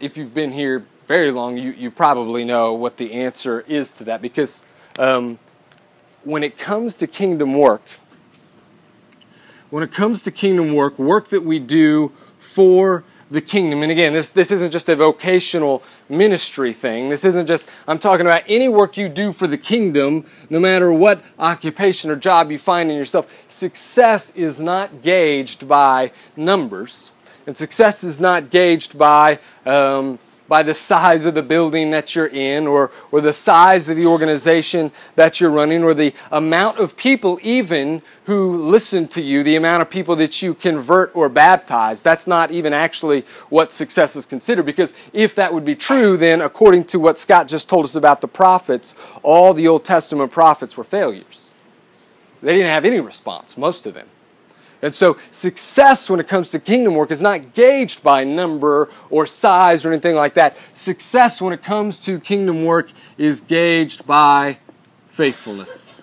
If you've been here very long, you, you probably know what the answer is to that because um, when it comes to kingdom work, when it comes to kingdom work, work that we do for the kingdom, and again, this, this isn't just a vocational ministry thing. This isn't just, I'm talking about any work you do for the kingdom, no matter what occupation or job you find in yourself. Success is not gauged by numbers. And success is not gauged by, um, by the size of the building that you're in or, or the size of the organization that you're running or the amount of people even who listen to you, the amount of people that you convert or baptize. That's not even actually what success is considered because if that would be true, then according to what Scott just told us about the prophets, all the Old Testament prophets were failures. They didn't have any response, most of them. And so, success when it comes to kingdom work is not gauged by number or size or anything like that. Success when it comes to kingdom work is gauged by faithfulness.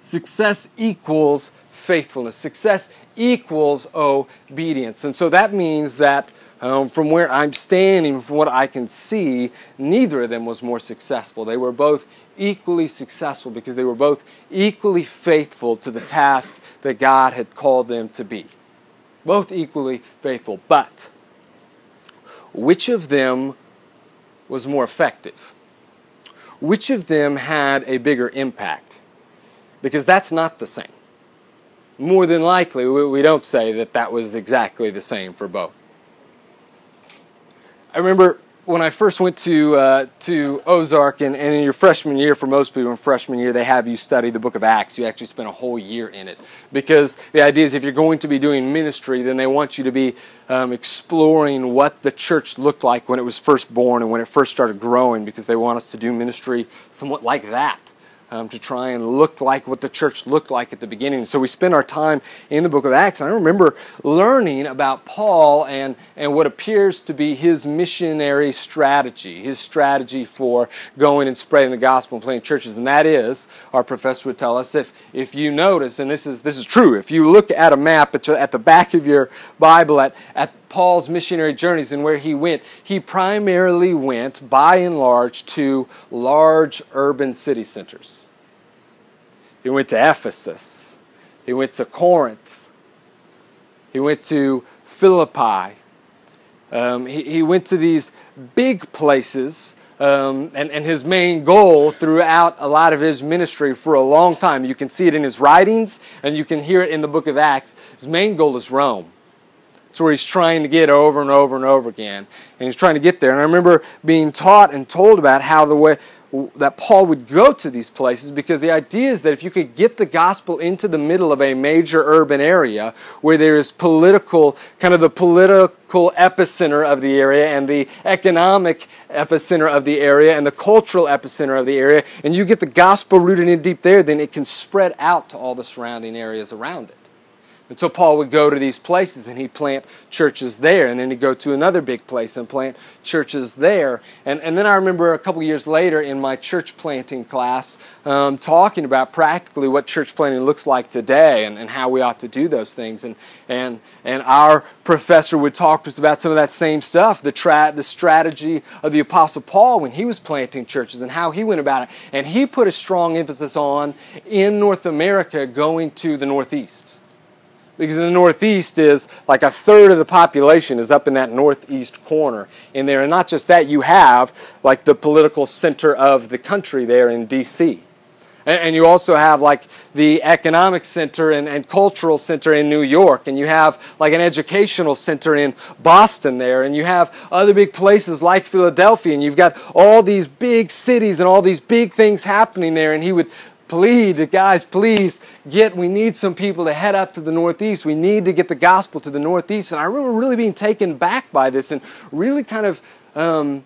Success equals faithfulness. Success equals obedience. And so that means that um, from where I'm standing, from what I can see, neither of them was more successful. They were both equally successful because they were both equally faithful to the task that God had called them to be. Both equally faithful. But which of them was more effective? Which of them had a bigger impact? Because that's not the same. More than likely, we don't say that that was exactly the same for both. I remember when I first went to uh, to Ozark, and, and in your freshman year, for most people in freshman year, they have you study the book of Acts. You actually spend a whole year in it because the idea is if you're going to be doing ministry, then they want you to be um, exploring what the church looked like when it was first born and when it first started growing, because they want us to do ministry somewhat like that um, to try and look like what the church looked like at the beginning. So we spend our time in the book of Acts. And I remember learning about Paul and, and what appears to be his missionary strategy, his strategy for going and spreading the gospel and planting churches. And that is, our professor would tell us, if, if you notice, and this is, this is true, if you look at a map at, at the back of your Bible at, at Paul's missionary journeys and where he went, he primarily went, by and large, to large urban city centers. He went to Ephesus. He went to Corinth. He went to Philippi. Um, he, he went to these big places um, and, and his main goal throughout a lot of his ministry for a long time. You can see it in his writings and you can hear it in the book of Acts. His main goal is Rome. It's where he's trying to get over and over and over again. And he's trying to get there. And I remember being taught and told about how the way that Paul would go to these places because the idea is that if you could get the gospel into the middle of a major urban area where there is political, kind of the political epicenter of the area and the economic epicenter of the area and the cultural epicenter of the area, and you get the gospel rooted in deep there, then it can spread out to all the surrounding areas around it. And so Paul would go to these places and he'd plant churches there. And then he'd go to another big place and plant churches there. And, and then I remember a couple years later in my church planting class um, talking about practically what church planting looks like today and, and how we ought to do those things. And, and, and our professor would talk to us about some of that same stuff the, tra- the strategy of the Apostle Paul when he was planting churches and how he went about it. And he put a strong emphasis on in North America going to the Northeast because in the Northeast is like a third of the population is up in that northeast corner in there. And not just that, you have like the political center of the country there in D.C. And, you also have like the economic center and, and cultural center in New York, and you have like an educational center in Boston there, and you have other big places like Philadelphia, and you've got all these big cities and all these big things happening there. And he would plead, guys, please get, we need some people to head up to the Northeast. We need to get the gospel to the Northeast. And I remember really being taken back by this and really kind of um,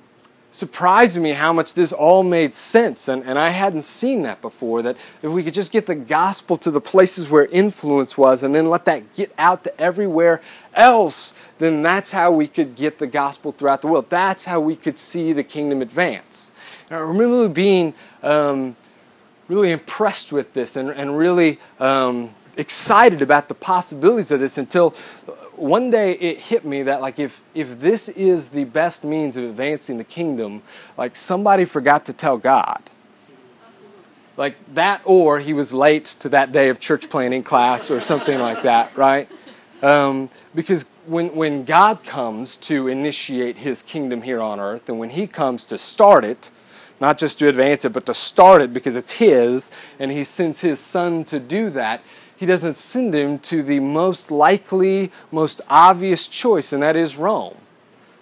surprising me how much this all made sense. And, and I hadn't seen that before, that if we could just get the gospel to the places where influence was and then let that get out to everywhere else, then that's how we could get the gospel throughout the world. That's how we could see the kingdom advance. And I remember being. Um, really impressed with this and, and really um, excited about the possibilities of this until one day it hit me that like if if this is the best means of advancing the kingdom like somebody forgot to tell god. Like that or he was late to that day of church planning class or something like that right? Um, because when when god comes to initiate his kingdom here on earth and when he comes to start it not just to advance it, but to start it because it's His, and He sends His Son to do that. He doesn't send Him to the most likely, most obvious choice, and that is Rome,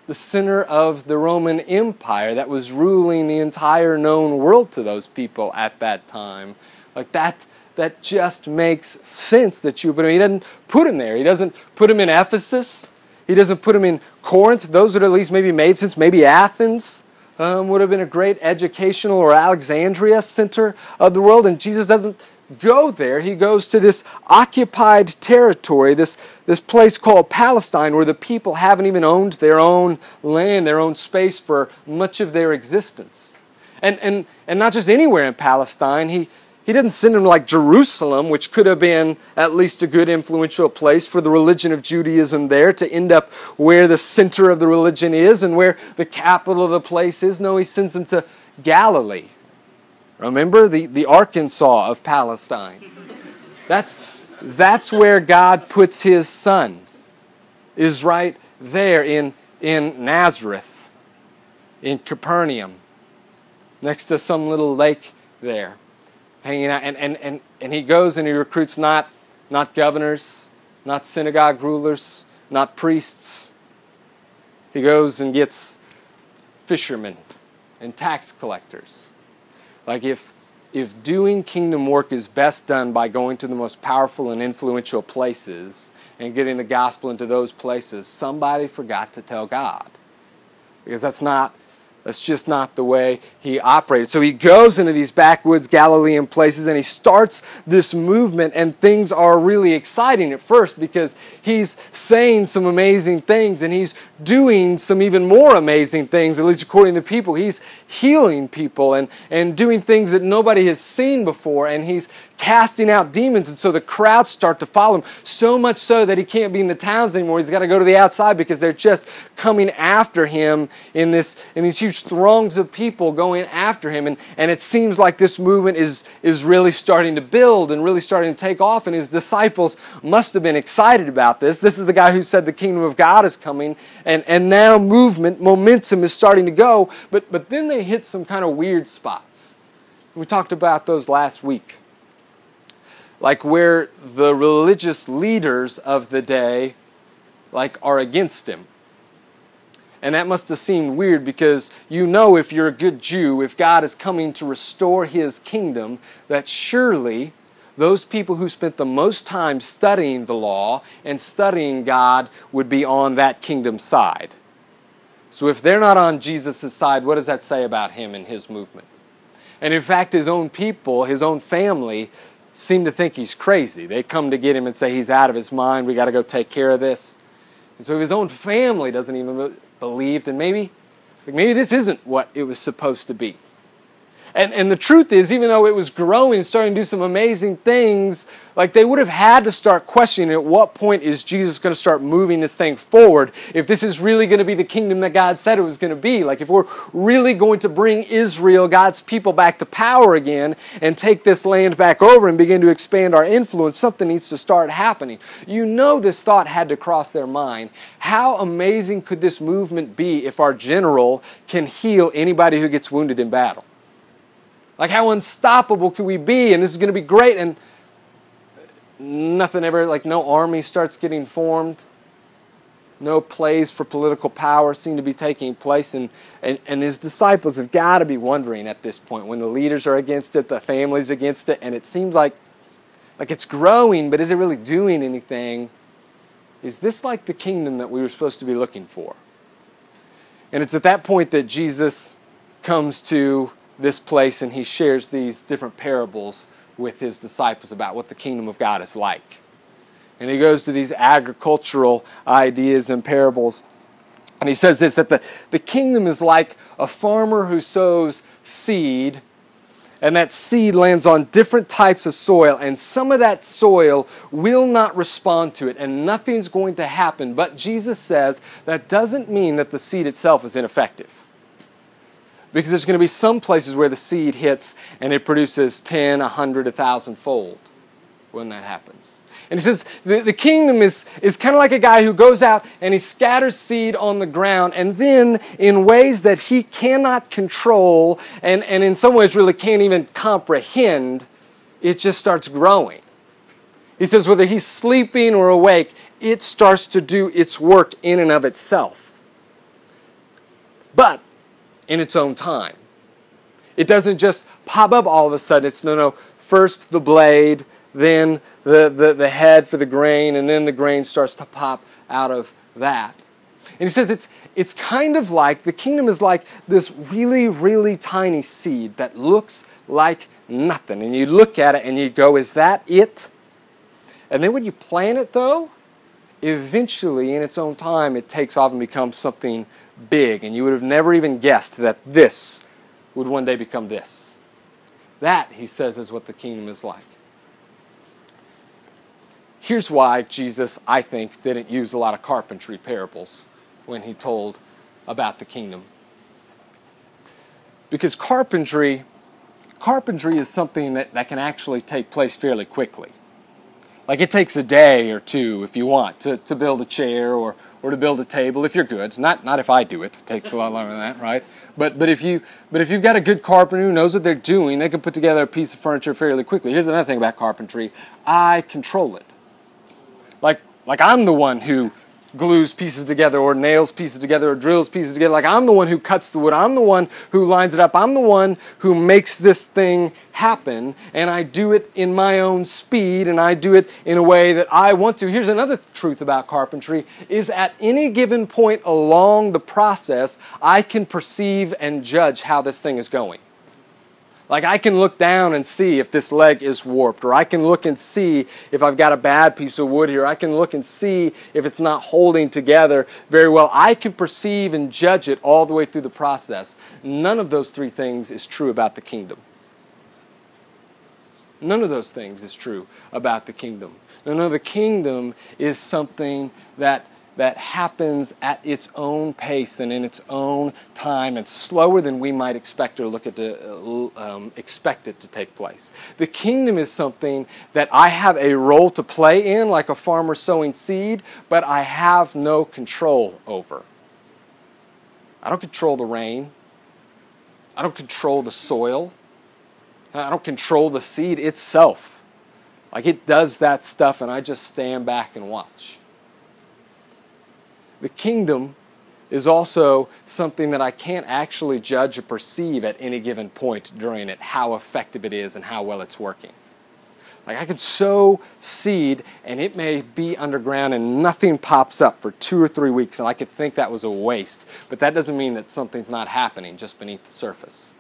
the center of the Roman Empire that was ruling the entire known world to those people at that time. Like that. That just makes sense that you put him. He doesn't put him there. He doesn't put him in Ephesus. He doesn't put him in Corinth. Those would at least maybe made sense. Maybe Athens um, would have been a great educational or Alexandria center of the world. And Jesus doesn't go there. He goes to this occupied territory, this, this place called Palestine, where the people haven't even owned their own land, their own space for much of their existence. And, and, and not just anywhere in Palestine. He, he didn't send him like Jerusalem, which could have been at least a good influential place for the religion of Judaism there to end up where the center of the religion is and where the capital of the place is. No, he sends him to Galilee. Remember the, the Arkansas of Palestine. That's, that's where God puts his son, is right there in, in Nazareth, in Capernaum, next to some little lake there hanging out. And, and, and, and he goes and he recruits not, not governors, not synagogue rulers, not priests. He goes and gets fishermen and tax collectors. Like if, if doing kingdom work is best done by going to the most powerful and influential places and getting the gospel into those places, somebody forgot to tell God. Because that's not that's just not the way he operated. So he goes into these backwoods Galilean places and he starts this movement, and things are really exciting at first because he's saying some amazing things and he's doing some even more amazing things, at least according to people. He's healing people and, and doing things that nobody has seen before, and he's casting out demons. And so the crowds start to follow him, so much so that he can't be in the towns anymore. He's got to go to the outside because they're just coming after him in, this, in these huge throngs of people going after him. And, and it seems like this movement is, is really starting to build and really starting to take off. And his disciples must have been excited about this. This is the guy who said the kingdom of God is coming. And, and now movement, momentum is starting to go. But, but then they hit some kind of weird spots. We talked about those last week like where the religious leaders of the day like are against him. And that must have seemed weird because you know if you're a good jew if god is coming to restore his kingdom that surely those people who spent the most time studying the law and studying god would be on that kingdom side. So if they're not on jesus' side what does that say about him and his movement? And in fact his own people his own family seem to think he's crazy. They come to get him and say he's out of his mind. We got to go take care of this. And so his own family doesn't even believe, then maybe, like maybe this isn't what it was supposed to be. And, and the truth is, even though it was growing starting to do some amazing things, like they would have had to start questioning at what point is Jesus going to start moving this thing forward if this is really going to be the kingdom that God said it was going to be. Like if we're really going to bring Israel, God's people, back to power again and take this land back over and begin to expand our influence, something needs to start happening. You know, this thought had to cross their mind. How amazing could this movement be if our general can heal anybody who gets wounded in battle? Like, how unstoppable could we be? And this is going to be great. And nothing ever, like, no army starts getting formed. No plays for political power seem to be taking place. And, and, and his disciples have got to be wondering at this point when the leaders are against it, the family's against it, and it seems like, like it's growing, but is it really doing anything? Is this like the kingdom that we were supposed to be looking for? And it's at that point that Jesus comes to this place and he shares these different parables with his disciples about what the kingdom of God is like. And he goes to these agricultural ideas and parables. And he says this that the, the kingdom is like a farmer who sows seed, and that seed lands on different types of soil, and some of that soil will not respond to it, and nothing's going to happen. But Jesus says that doesn't mean that the seed itself is ineffective. Because there's going to be some places where the seed hits and it produces 10, 100, 1,000 fold when that happens. And he says the, the kingdom is, is kind of like a guy who goes out and he scatters seed on the ground, and then in ways that he cannot control and, and in some ways really can't even comprehend, it just starts growing. He says whether he's sleeping or awake, it starts to do its work in and of itself. But in its own time. It doesn't just pop up all of a sudden. It's no, no, first the blade, then the, the, the head for the grain, and then the grain starts to pop out of that. And he says it's, it's kind of like the kingdom is like this really, really tiny seed that looks like nothing. And you look at it and you go, is that it? And then when you plant it, though, eventually, in its own time, it takes off and becomes something big. And you would have never even guessed that this would one day become this. That, he says, is what the kingdom is like. Here's why Jesus, I think, didn't use a lot of carpentry parables when he told about the kingdom. Because carpentry, carpentry is something that, that can actually take place fairly quickly. Like it takes a day or two if you want to, to build a chair or, or to build a table if you're good. Not not if I do it. It takes a lot longer than that, right? But but if you but if you've got a good carpenter who knows what they're doing, they can put together a piece of furniture fairly quickly. Here's another thing about carpentry. I control it. Like like I'm the one who glues pieces together or nails pieces together or drills pieces together. Like I'm the one who cuts the wood. I'm the one who lines it up. I'm the one who makes this thing happen. And I do it in my own speed and I do it in a way that I want to. Here's another truth about carpentry is at any given point along the process, I can perceive and judge how this thing is going. Like I can look down and see if this leg is warped, or I can look and see if I've got a bad piece of wood here. I can look and see if it's not holding together very well. I can perceive and judge it all the way through the process. None of those three things is true about the kingdom. None of those things is true about the kingdom. No, no, the kingdom is something that that happens at its own pace and in its own time and slower than we might expect or look at the, uh, um, expect it to take place. The kingdom is something that I have a role to play in, like a farmer sowing seed, but I have no control over. I don't control the rain. I don't control the soil. I don't control the seed itself. Like it does that stuff, and I just stand back and watch the kingdom is also something that I can't actually judge or perceive at any given point during it, how effective it is and how well it's working. Like I could sow seed and it may be underground and nothing pops up for two or three weeks, and I could think that was a waste. But that doesn't mean that something's not happening just beneath the surface.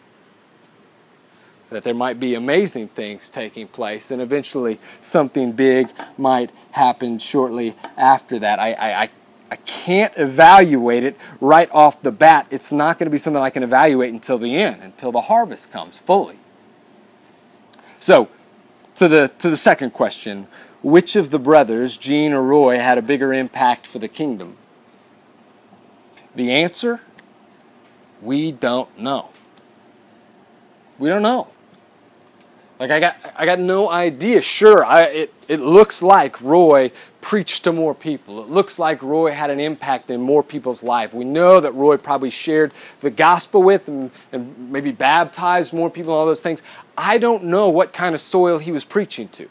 That there might be amazing things taking place, and eventually something big might happen shortly after that. I, I, I I can't evaluate it right off the bat. It's not going to be something I can evaluate until the end, until the harvest comes fully. So, to the to the second question, which of the brothers, Gene or Roy, had a bigger impact for the kingdom? The answer, we don't know. We don't know. Like I got, I got no idea. Sure, I, it, it looks like Roy preached to more people. It looks like Roy had an impact in more people's life. We know that Roy probably shared the gospel with and, and maybe baptized more people and all those things. I don't know what kind of soil he was preaching to.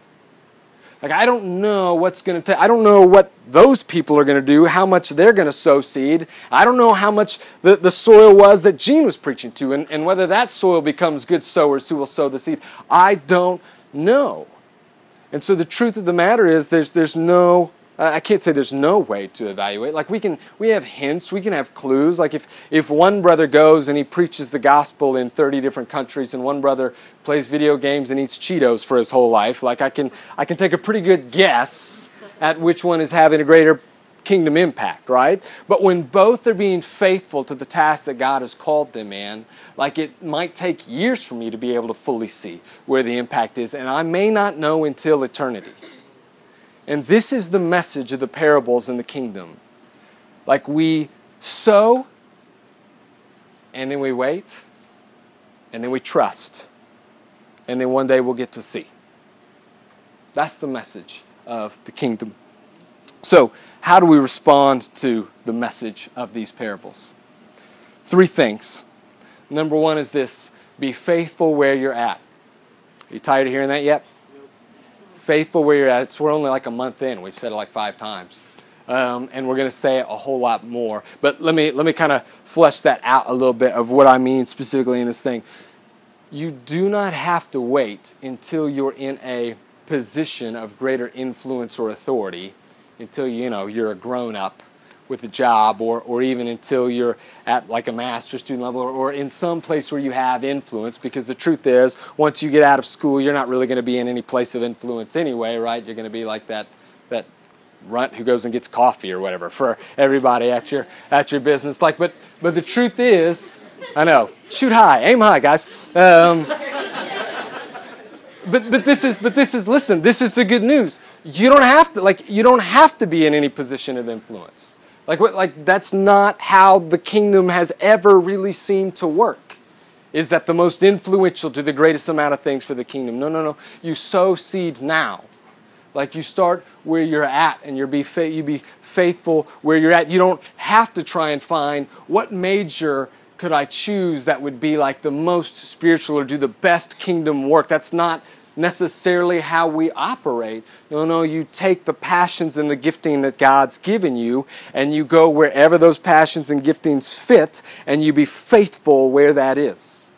Like, I don't know what's going to take, I don't know what those people are going to do, how much they're going to sow seed. I don't know how much the, the soil was that Gene was preaching to, and, and whether that soil becomes good sowers who will sow the seed. I don't know. And so the truth of the matter is, there's, there's no I can't say there's no way to evaluate. Like we can, we have hints, we can have clues. Like if, if one brother goes and he preaches the gospel in 30 different countries, and one brother plays video games and eats Cheetos for his whole life, like I can, I can take a pretty good guess at which one is having a greater kingdom impact, right? But when both are being faithful to the task that God has called them in, like it might take years for me to be able to fully see where the impact is, and I may not know until eternity. And this is the message of the parables in the kingdom. Like we sow, and then we wait, and then we trust, and then one day we'll get to see. That's the message of the kingdom. So, how do we respond to the message of these parables? Three things. Number one is this be faithful where you're at. Are you tired of hearing that yet? faithful where you're at. It's, we're only like a month in. We've said it like five times. Um, and we're going to say it a whole lot more. But let me let me kind of flesh that out a little bit of what I mean specifically in this thing. You do not have to wait until you're in a position of greater influence or authority, until you know you're a grown up, with a job or, or even until you're at like a master's student level or, or in some place where you have influence because the truth is once you get out of school you're not really going to be in any place of influence anyway right? You're going to be like that that runt who goes and gets coffee or whatever for everybody at your at your business. Like but but the truth is i know shoot high aim high guys. Um, but but this is but this is listen this is the good news you don't have to like you don't have to be in any position of influence like what like that's not how the kingdom has ever really seemed to work. Is that the most influential do the greatest amount of things for the kingdom? No, no, no. You sow seed now. Like you start where you're at and you be fa- you be faithful where you're at. You don't have to try and find what major could I choose that would be like the most spiritual or do the best kingdom work. That's not necessarily how we operate. No, no, you take the passions and the gifting that God's given you and you go wherever those passions and giftings fit and you be faithful where that is.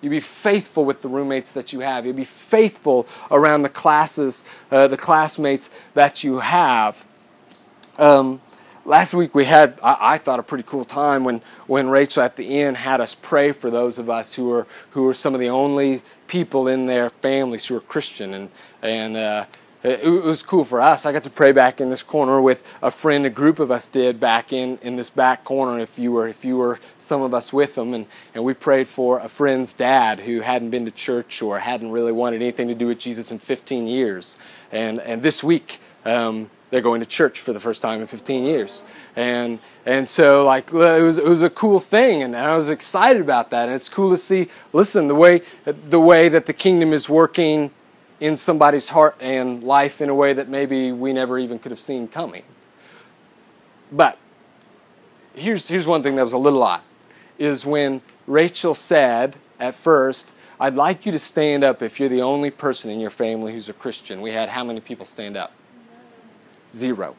You be faithful with the roommates that you have. You be faithful around the classes, uh, the classmates that you have. Um, last week we had I, I, thought a pretty cool time when when Rachel at the end had us pray for those of us who are who are some of the only people in their families who are Christian and and uh, it, was cool for us. I got to pray back in this corner with a friend. A group of us did back in, in this back corner. If you were if you were some of us with them, and, and we prayed for a friend's dad who hadn't been to church or hadn't really wanted anything to do with Jesus in 15 years. And and this week um, they're going to church for the first time in 15 years. And and so like it was it was a cool thing and I was excited about that. And it's cool to see listen the way the way that the kingdom is working in somebody's heart and life in a way that maybe we never even could have seen coming. But here's here's one thing that was a little odd is when Rachel said at first I'd like you to stand up if you're the only person in your family who's a Christian. We had how many people stand up? Zero.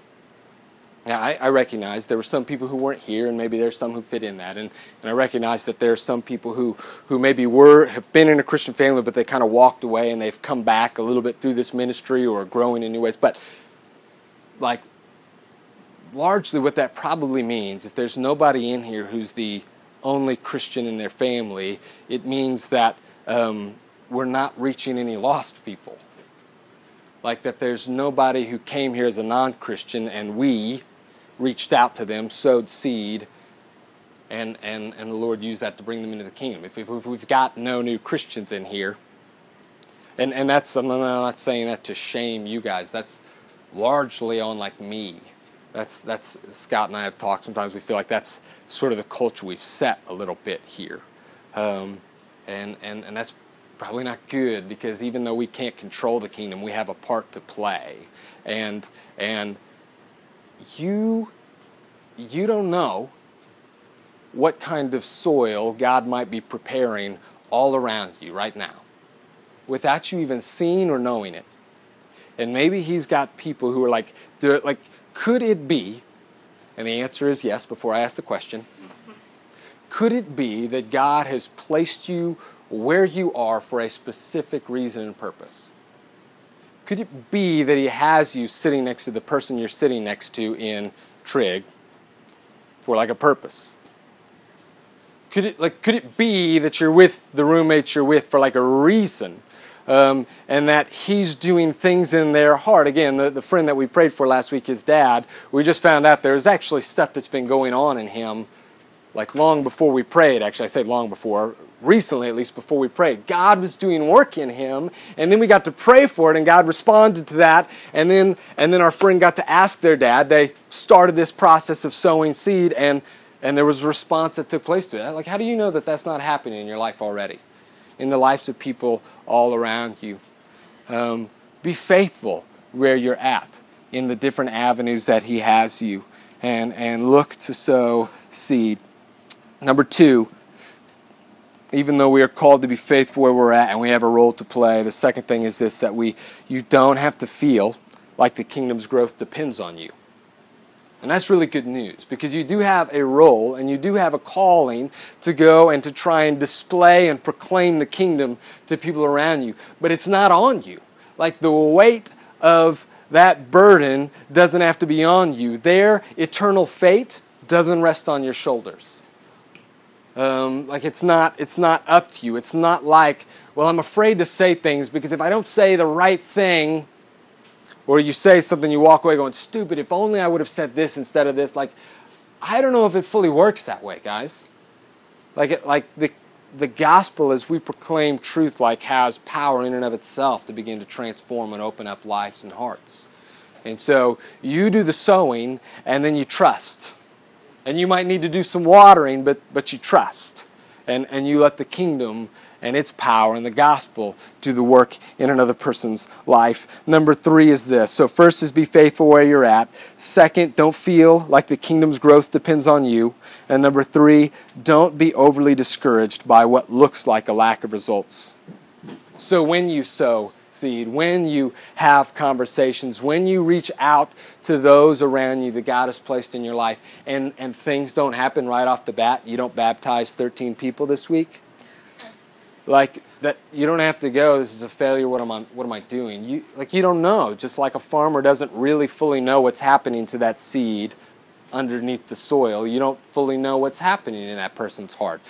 Now, I, I, recognize there were some people who weren't here, and maybe there's some who fit in that. And, and I recognize that there are some people who, who maybe were have been in a Christian family, but they kind of walked away and they've come back a little bit through this ministry or growing in new ways. But, like, largely what that probably means, if there's nobody in here who's the only Christian in their family, it means that um, we're not reaching any lost people like that there's nobody who came here as a non Christian and we reached out to them, sowed seed, and, and, and the Lord used that to bring them into the kingdom. If, if, if we've got no new Christians in here, and, and that's, I'm not saying that to shame you guys, that's largely on like me. That's, that's, Scott and I have talked, sometimes we feel like that's sort of the culture we've set a little bit here. Um, and, and, and that's probably not good because even though we can't control the kingdom, we have a part to play. And and you you don't know what kind of soil God might be preparing all around you right now without you even seeing or knowing it. And maybe he's got people who are like, like, could it be? And the answer is yes before I ask the question. Could it be that God has placed you where you are for a specific reason and purpose? Could it be that He has you sitting next to the person you're sitting next to in Trig for like a purpose? Could it like could it be that you're with the roommates you're with for like a reason? Um, and that he's doing things in their heart. Again, the, the friend that we prayed for last week, his dad, we just found out there's actually stuff that's been going on in him like long before we prayed. Actually, I say long before, recently at least before we prayed. God was doing work in him, and then we got to pray for it, and God responded to that. And then, and then our friend got to ask their dad. They started this process of sowing seed, and and there was a response that took place to it. Like, how do you know that that's not happening in your life already, in the lives of people all around you? Um, be faithful where you're at in the different avenues that He has you, and and look to sow seed. Number two, even though we are called to be faithful where we're at and we have a role to play, the second thing is this that we you don't have to feel like the kingdom's growth depends on you. And that's really good news because you do have a role and you do have a calling to go and to try and display and proclaim the kingdom to people around you. But it's not on you. Like the weight of that burden doesn't have to be on you. Their eternal fate doesn't rest on your shoulders. Um, like it's not, it's not up to you. It's not like, well, I'm afraid to say things because if I don't say the right thing, or you say something, you walk away going, stupid, if only I would have said this instead of this. Like, I don't know if it fully works that way, guys. Like, it, like the, the gospel, as we proclaim truth, like has power in and of itself to begin to transform and open up lives and hearts. And so you do the sowing, and then you trust. And you might need to do some watering, but, but you trust. And, and you let the kingdom and its power and the gospel do the work in another person's life. Number three is this. So, first is be faithful where you're at. Second, don't feel like the kingdom's growth depends on you. And number three, don't be overly discouraged by what looks like a lack of results. So, when you sow, seed, when you have conversations, when you reach out to those around you that God has placed in your life, and, and things don't happen right off the bat, you don't baptize 13 people this week, like that you don't have to go this is a failure what am i what am i doing? You like you don't know just like a farmer doesn't really fully know what's happening to that seed underneath the soil you don't fully know what's happening in that person's heart.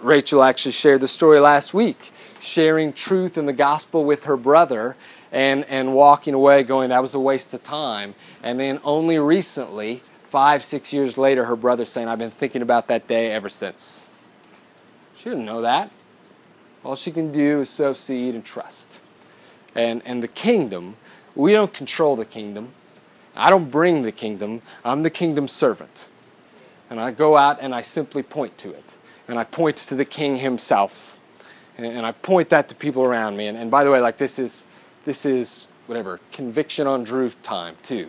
Rachel actually shared the story last week sharing truth in the gospel with her brother and and walking away going that was a waste of time and then only recently five six years later her brother saying i've been thinking about that day ever since she didn't know that all she can do is sow seed and trust. And, and the kingdom, we don't control the kingdom. I don't bring the kingdom. I'm the kingdom servant. And I go out and I simply point to it. And I point to the king himself. And, I point that to people around me. And, and by the way, like this is, this is whatever, conviction on Drew time too.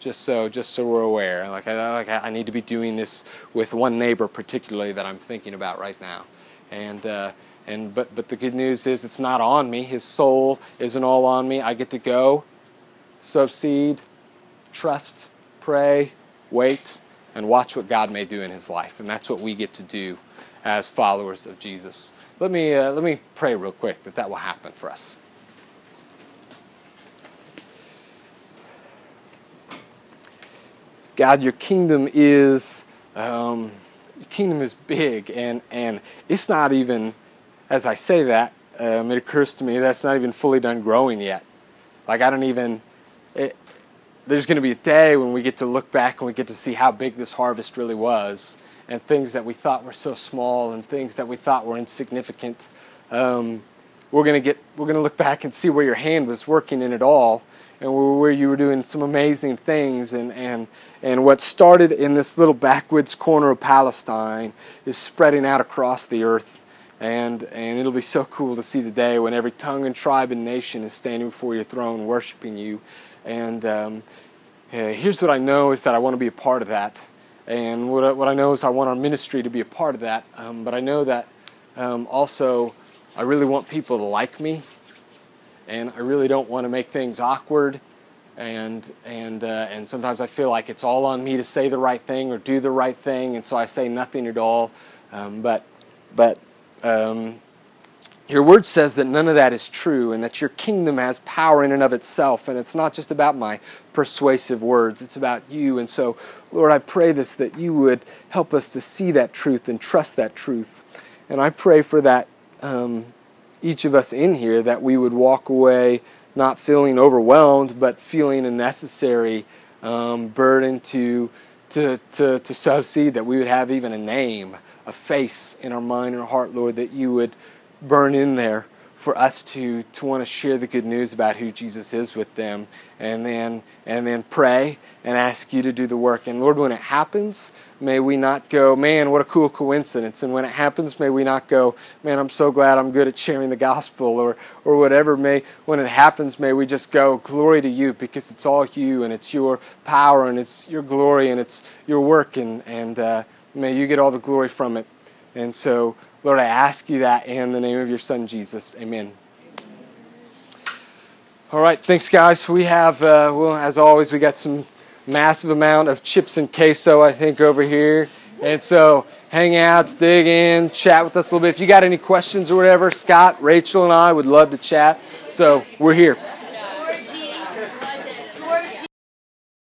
Just so, just so we're aware. Like I, like I need to be doing this with one neighbor particularly that I'm thinking about right now. And, uh, and but but the good news is it's not on me. His soul isn't all on me. I get to go, sow seed, trust, pray, wait, and watch what God may do in his life. And that's what we get to do as followers of Jesus. Let me uh, let me pray real quick that that will happen for us. God, your kingdom is um, your kingdom is big, and and it's not even as I say that, um, it occurs to me that's not even fully done growing yet. Like, I don't even. It, there's going to be a day when we get to look back and we get to see how big this harvest really was, and things that we thought were so small and things that we thought were insignificant. Um, we're going to get. We're going to look back and see where your hand was working in it all, and where you were doing some amazing things. And and and what started in this little backwoods corner of Palestine is spreading out across the earth and, and it'll be so cool to see the day when every tongue and tribe and nation is standing before your throne worshiping you. And um, here's what I know is that I want to be a part of that. And what I, what I know is I want our ministry to be a part of that. Um, but I know that um, also I really want people to like me. And I really don't want to make things awkward. And, and, uh, and sometimes I feel like it's all on me to say the right thing or do the right thing. And so I say nothing at all. Um, but, but um, your word says that none of that is true and that your kingdom has power in and of itself. And it's not just about my persuasive words, it's about you. And so, Lord, I pray this that you would help us to see that truth and trust that truth. And I pray for that, um, each of us in here, that we would walk away not feeling overwhelmed, but feeling a necessary um, burden to, to, to, to sow seed, that we would have even a name a face in our mind and our heart, Lord, that you would burn in there for us to, to want to share the good news about who Jesus is with them and then and then pray and ask you to do the work. And Lord, when it happens, may we not go, man, what a cool coincidence. And when it happens, may we not go, man, I'm so glad I'm good at sharing the gospel or or whatever. May when it happens, may we just go, glory to you, because it's all you and it's your power and it's your glory and it's your work and and uh, May you get all the glory from it. And so, Lord, I ask you that in the name of your Son, Jesus. Amen. All right, thanks, guys. We have, uh, well, as always, we got some massive amount of chips and queso, I think, over here. And so, hang out, dig in, chat with us a little bit. If you got any questions or whatever, Scott, Rachel, and I would love to chat. So, we're here.